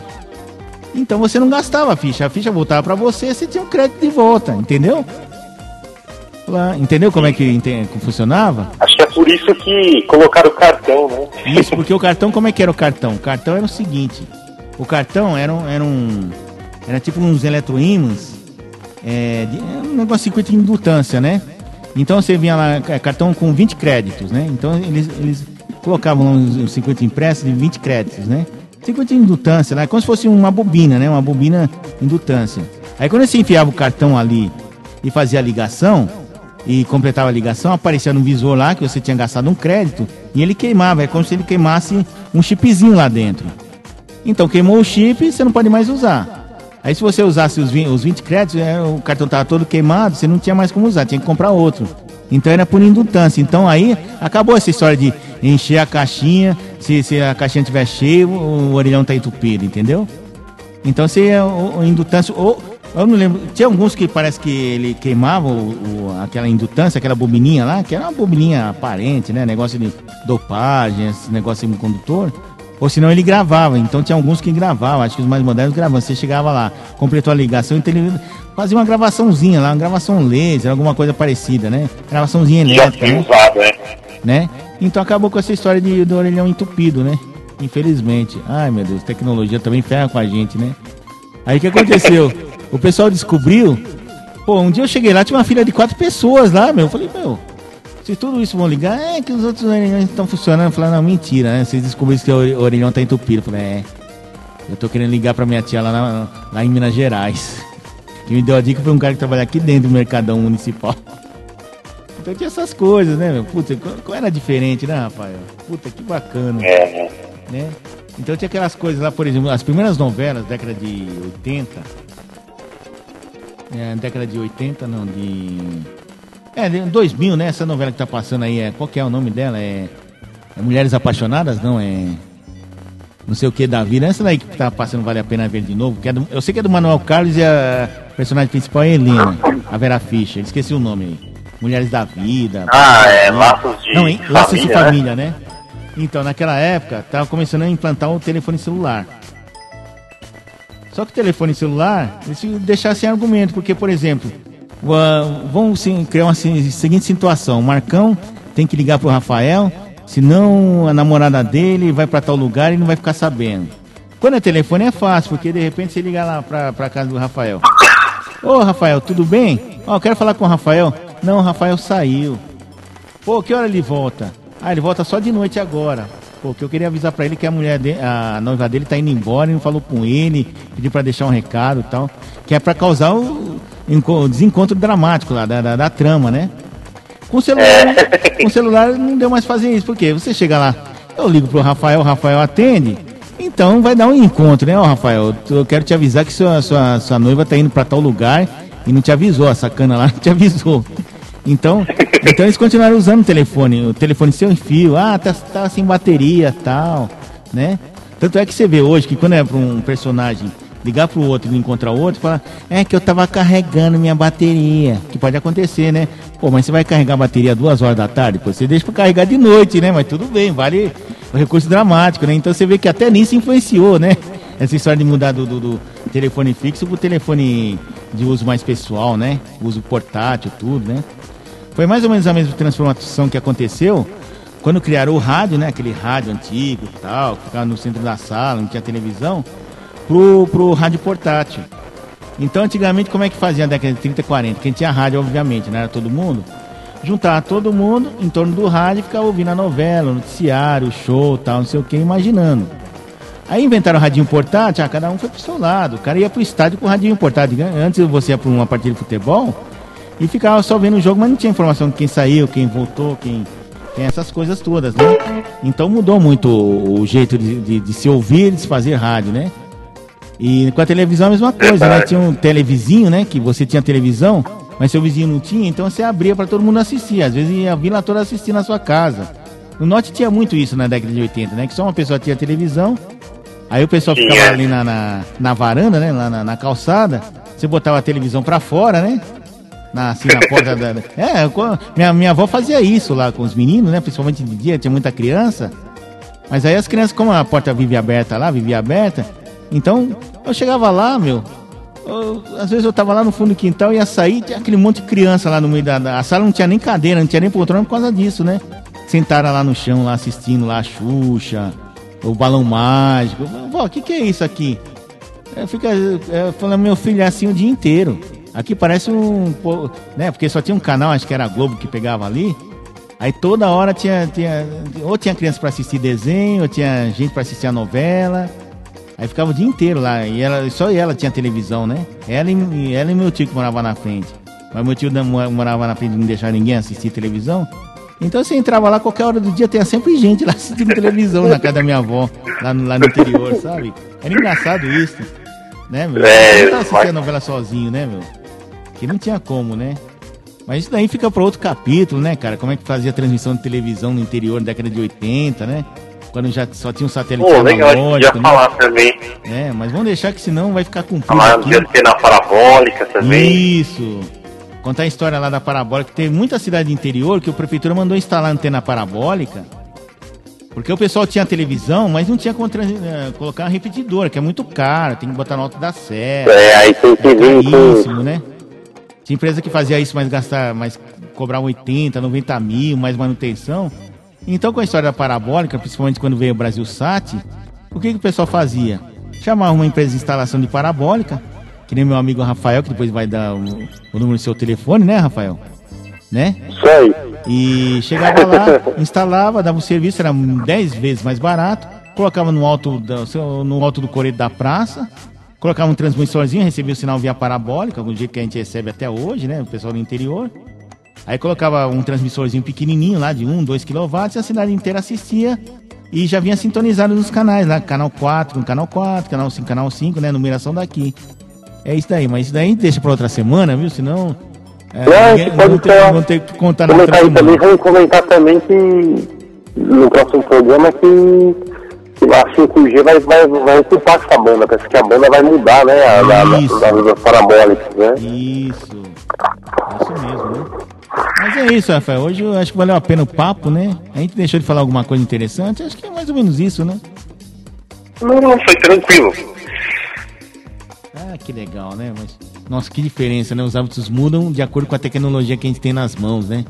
Então você não gastava a ficha, a ficha voltava para você, você tinha o um crédito de volta, entendeu? Entendeu como é que, funcionava? Acho que é por isso que colocaram o cartão, né? Isso, porque o cartão, como é que era o cartão? O cartão era o seguinte: o cartão era um. Era, um, era tipo uns eletroímãs, é, de, um negócio de circuito de indutância, né? Então você vinha lá, é, cartão com 20 créditos, né? Então eles, eles colocavam um circuito impresso de 20 créditos, né? Circuito de indutância, né? como se fosse uma bobina, né? Uma bobina indutância. Aí quando você enfiava o cartão ali e fazia a ligação, e completava a ligação, aparecia no visor lá que você tinha gastado um crédito e ele queimava. É como se ele queimasse um chipzinho lá dentro. Então queimou o chip, você não pode mais usar. Aí se você usasse os 20, os 20 créditos, é, o cartão estava todo queimado, você não tinha mais como usar, tinha que comprar outro. Então era por indutância. Então aí acabou essa história de encher a caixinha, se, se a caixinha estiver cheia, o, o orelhão está entupido, entendeu? Então se é o, o ou eu não lembro. Tinha alguns que parece que ele queimava o, o, aquela indutância, aquela bobininha lá, que era uma bobininha aparente, né? Negócio de dopagem, esse negócio de condutor. Ou senão ele gravava. Então tinha alguns que gravavam, acho que os mais modernos gravavam. Você chegava lá, completou a ligação, então ele fazia uma gravaçãozinha lá, uma gravação laser, alguma coisa parecida, né? Gravaçãozinha elétrica. Já né? usado, né? né? Então acabou com essa história de, do orelhão entupido, né? Infelizmente. Ai meu Deus, tecnologia também ferra com a gente, né? Aí o que aconteceu? O pessoal descobriu. Pô, um dia eu cheguei lá, tinha uma fila de quatro pessoas lá, meu. Eu falei, meu, se tudo isso vão ligar, é que os outros orelhões estão funcionando. Falei, não, mentira, né? Vocês descobriram que o orelhão tá entupido. Eu falei, é. Eu tô querendo ligar pra minha tia lá, na, lá em Minas Gerais. Que me deu a dica foi um cara que trabalha aqui dentro do Mercadão Municipal. Então tinha essas coisas, né, meu? Puta, como era diferente, né, Rafael? Puta, que bacana. É. Né? Então tinha aquelas coisas lá, por exemplo, as primeiras novelas, década de 80, é, década de 80, não, de. É, de 2000, né? Essa novela que tá passando aí, é, qual que é o nome dela? É, é Mulheres Apaixonadas? Não, é. Não sei o que da vida. Essa daí que tá passando vale a pena ver de novo. Que é do, eu sei que é do Manuel Carlos e a personagem principal é Helena, a Vera Fischer. Esqueci o nome aí. Mulheres da Vida. Ah, é, Laços de Não, hein? Laços de Família, né? Então, naquela época, tava começando a implantar o telefone celular. Só que o telefone celular, se deixar sem argumento, porque, por exemplo, vamos criar uma seguinte situação: o Marcão tem que ligar pro Rafael, senão a namorada dele vai para tal lugar e não vai ficar sabendo. Quando é telefone é fácil, porque de repente você liga lá pra, casa do Rafael. Ô Rafael, tudo bem? Ó, oh, quero falar com o Rafael. Não, o Rafael saiu. Pô, que hora ele volta? Ah, ele volta só de noite agora. Pô, que eu queria avisar pra ele que a mulher de, a noiva dele tá indo embora e não falou com ele, pediu pra deixar um recado e tal. Que é pra causar o desencontro dramático lá da, da, da trama, né? Com o celular, com celular não deu mais fazer isso, porque você chega lá, eu ligo pro Rafael, o Rafael atende, então vai dar um encontro, né, ó, Rafael? Eu quero te avisar que sua, sua, sua noiva tá indo para tal lugar e não te avisou, a sacana lá não te avisou. Então, então eles continuaram usando o telefone, o telefone sem fio, ah, tá, tá sem bateria tal, né? Tanto é que você vê hoje que quando é para um personagem ligar para o outro e encontrar outro, fala, é que eu tava carregando minha bateria. Que pode acontecer, né? Pô, mas você vai carregar a bateria duas horas da tarde? Pô, você deixa para carregar de noite, né? Mas tudo bem, vale o recurso dramático, né? Então você vê que até nisso influenciou, né? Essa história de mudar do, do, do telefone fixo pro telefone de uso mais pessoal, né? Uso portátil, tudo, né? Foi mais ou menos a mesma transformação que aconteceu quando criaram o rádio, né? Aquele rádio antigo e tal, que ficava no centro da sala, não tinha televisão pro, pro rádio portátil. Então, antigamente, como é que fazia na década de 30 e 40? Quem tinha rádio, obviamente, não era todo mundo. Juntava todo mundo em torno do rádio e ficava ouvindo a novela, o noticiário, o show, tal, não sei o que, imaginando. Aí inventaram o radinho portátil, ah, cada um foi pro seu lado. O cara ia pro estádio com o radinho portátil. Antes você ia pra uma partida de futebol e ficava só vendo o jogo, mas não tinha informação de quem saiu, quem voltou, quem, quem essas coisas todas, né? Então mudou muito o, o jeito de, de, de, se ouvir e de se fazer rádio, né? E com a televisão a mesma coisa, né? Tinha um televizinho, né? Que você tinha televisão, mas seu vizinho não tinha, então você abria para todo mundo assistir. Às vezes ia a vila toda assistir na sua casa. No norte tinha muito isso na década de 80, né? Que só uma pessoa tinha televisão, aí o pessoal ficava ali na, na, na varanda, né? Lá na, na, calçada, você botava a televisão para fora, né? Na, assim, na porta da. É, minha, minha avó fazia isso lá com os meninos, né? Principalmente de dia, tinha muita criança. Mas aí as crianças, como a porta vivia aberta lá, vivia aberta, então, eu chegava lá, meu. Eu, às vezes eu tava lá no fundo do quintal, ia sair, tinha aquele monte de criança lá no meio da, da. Sala não tinha nem cadeira, não tinha nem poltrona por causa disso, né? Sentaram lá no chão, lá assistindo lá a Xuxa, o balão mágico. Vó, o que, que é isso aqui? Fica falando, meu filho é assim o dia inteiro. Aqui parece um. Né, porque só tinha um canal, acho que era a Globo que pegava ali. Aí toda hora tinha. tinha ou tinha criança para assistir desenho, ou tinha gente para assistir a novela. Aí ficava o dia inteiro lá. E ela, só ela tinha televisão, né? Ela e, ela e meu tio que morava na frente. Mas meu tio morava na frente e não deixava ninguém assistir televisão. Então você entrava lá, qualquer hora do dia, tinha sempre gente lá assistindo televisão na casa da minha avó, lá no, lá no interior, sabe? Era engraçado isso, né, meu? É, eu não tava assistindo a novela sozinho, né, meu? Que não tinha como, né? Mas isso daí fica para outro capítulo, né, cara? Como é que fazia transmissão de televisão no interior na década de 80, né? Quando já só tinha um satélite Pô, legal, já né? falar também. É, mas vamos deixar que senão vai ficar com Falar de antena parabólica também. Isso. Contar a história lá da parabólica. Tem muita cidade interior que a prefeitura mandou instalar antena parabólica. Porque o pessoal tinha televisão, mas não tinha como uh, colocar uma repetidora, que é muito caro, tem que botar na alta da serra. É, aí tem que vir com... né? Tinha empresa que fazia isso, mas gastar, mas cobrar 80, 90 mil, mais manutenção. Então, com a história da parabólica, principalmente quando veio o Brasil Sat, o que, que o pessoal fazia? Chamava uma empresa de instalação de parabólica, que nem meu amigo Rafael, que depois vai dar o, o número do seu telefone, né, Rafael? Né? Sei. E chegava lá, instalava, dava um serviço, era 10 vezes mais barato, colocava no alto, do, no alto do coreto da praça, colocava um transmissorzinho, recebia o sinal via parabólica, do jeito que a gente recebe até hoje, né? O pessoal do interior. Aí colocava um transmissorzinho pequenininho lá de 1, 2 kW e a cidade inteira assistia e já vinha sintonizado nos canais lá, canal 4, canal 4, canal 5, canal 5, né, numeração daqui. É isso daí, mas isso daí deixa para outra semana, viu? Senão é, não, ninguém, pode ter, vão ter que contar na outra semana. Também, vamos comentar também que no próximo programa que, a 5G vai, vai, vai ocupar essa banda, parece que a banda vai mudar, né, a, das parabólicas, né? Isso, isso mesmo, né? Mas é isso, Rafael. Hoje eu acho que valeu a pena o papo, né? A gente deixou de falar alguma coisa interessante. Acho que é mais ou menos isso, né? Não, foi tranquilo. Ah, que legal, né? Mas, nossa, que diferença, né? Os hábitos mudam de acordo com a tecnologia que a gente tem nas mãos, né?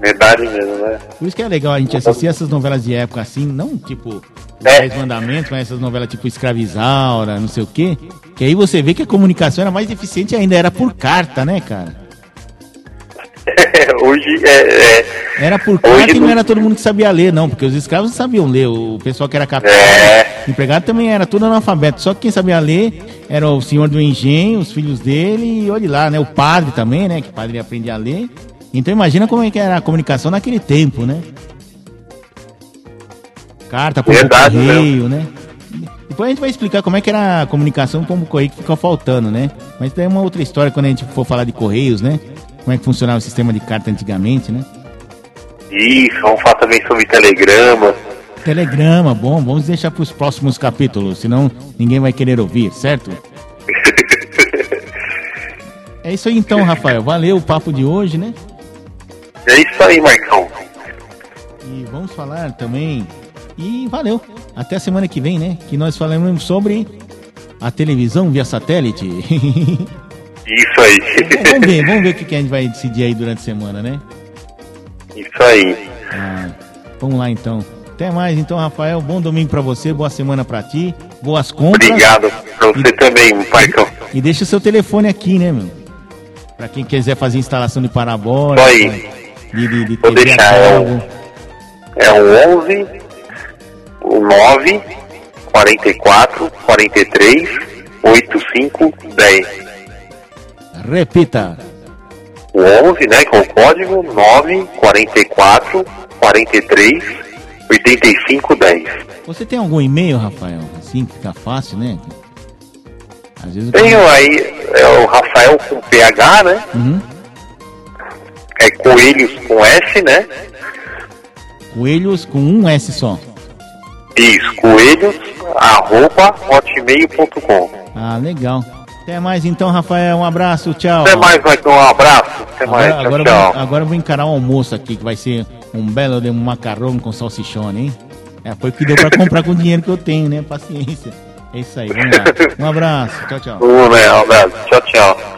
Verdade mesmo, né? Por isso que é legal a gente assistir essas novelas de época assim, não tipo É. Dez Mandamentos, mas essas novelas tipo Escravizaura, não sei o quê. Que aí você vê que a comunicação era mais eficiente ainda, era por carta, né, cara? Hoje é, é, Era por Hoje carta e não não- era todo mundo que sabia ler, não, porque os escravos não sabiam ler. O pessoal que era capitão, É. empregado também era tudo analfabeto. Só que quem sabia ler era o senhor do engenho, os filhos dele e olhe lá, né? O padre também, né? Que o padre aprendia a ler. Então imagina como é que era a comunicação naquele tempo, né? Carta, pombo Verdade, correio, né? Depois a gente vai explicar como é que era a comunicação pombo correio que ficou faltando, né? Mas tem uma outra história quando a gente for falar de correios, né? Como é que funcionava o sistema de carta antigamente, né? isso, vamos falar também sobre telegrama. Telegrama, bom, vamos deixar para os próximos capítulos, senão ninguém vai querer ouvir, certo? É isso aí então, Rafael. Valeu o papo de hoje, né? É isso aí, Marcão. E vamos falar também. E valeu. Até a semana que vem, né? Que nós falaremos sobre a televisão via satélite. Isso aí. vamos ver, vamos ver o que a gente vai decidir aí durante a semana, né? Isso aí. Ah, vamos lá então. Até mais então, Rafael. Bom domingo pra você, boa semana pra ti, boas compras. Obrigado pra você também, Marcão. E deixa o seu telefone aqui, né, meu? Pra quem quiser fazer instalação de parabólica, Isso aí. de, de, de Vou deixar, é. É o 11, o 9, 44, 43, 85, 10. Repita. O 11, né, com o código 9, 44, 43, 85, 10. Você tem algum e-mail, Rafael? Assim fica fácil, né? Às vezes Tenho aí é o Rafael com PH, né? Uhum. É Coelhos com S, né? Coelhos com um S só. Isso, coelhos, arroba, hotmail.com. Ah, legal. Até mais então, Rafael. Um abraço, tchau. Até mais, Marcão. Um abraço. Até mais. Agora, agora, tchau, eu tchau. vou, agora eu vou encarar o almoço aqui, que vai ser um belo de um macarrão com salsichone, hein? É, foi o que deu pra comprar com o dinheiro que eu tenho, né? Paciência. É isso aí, vamos lá. Um abraço, tchau, tchau. Né? Um abraço. Tchau, tchau.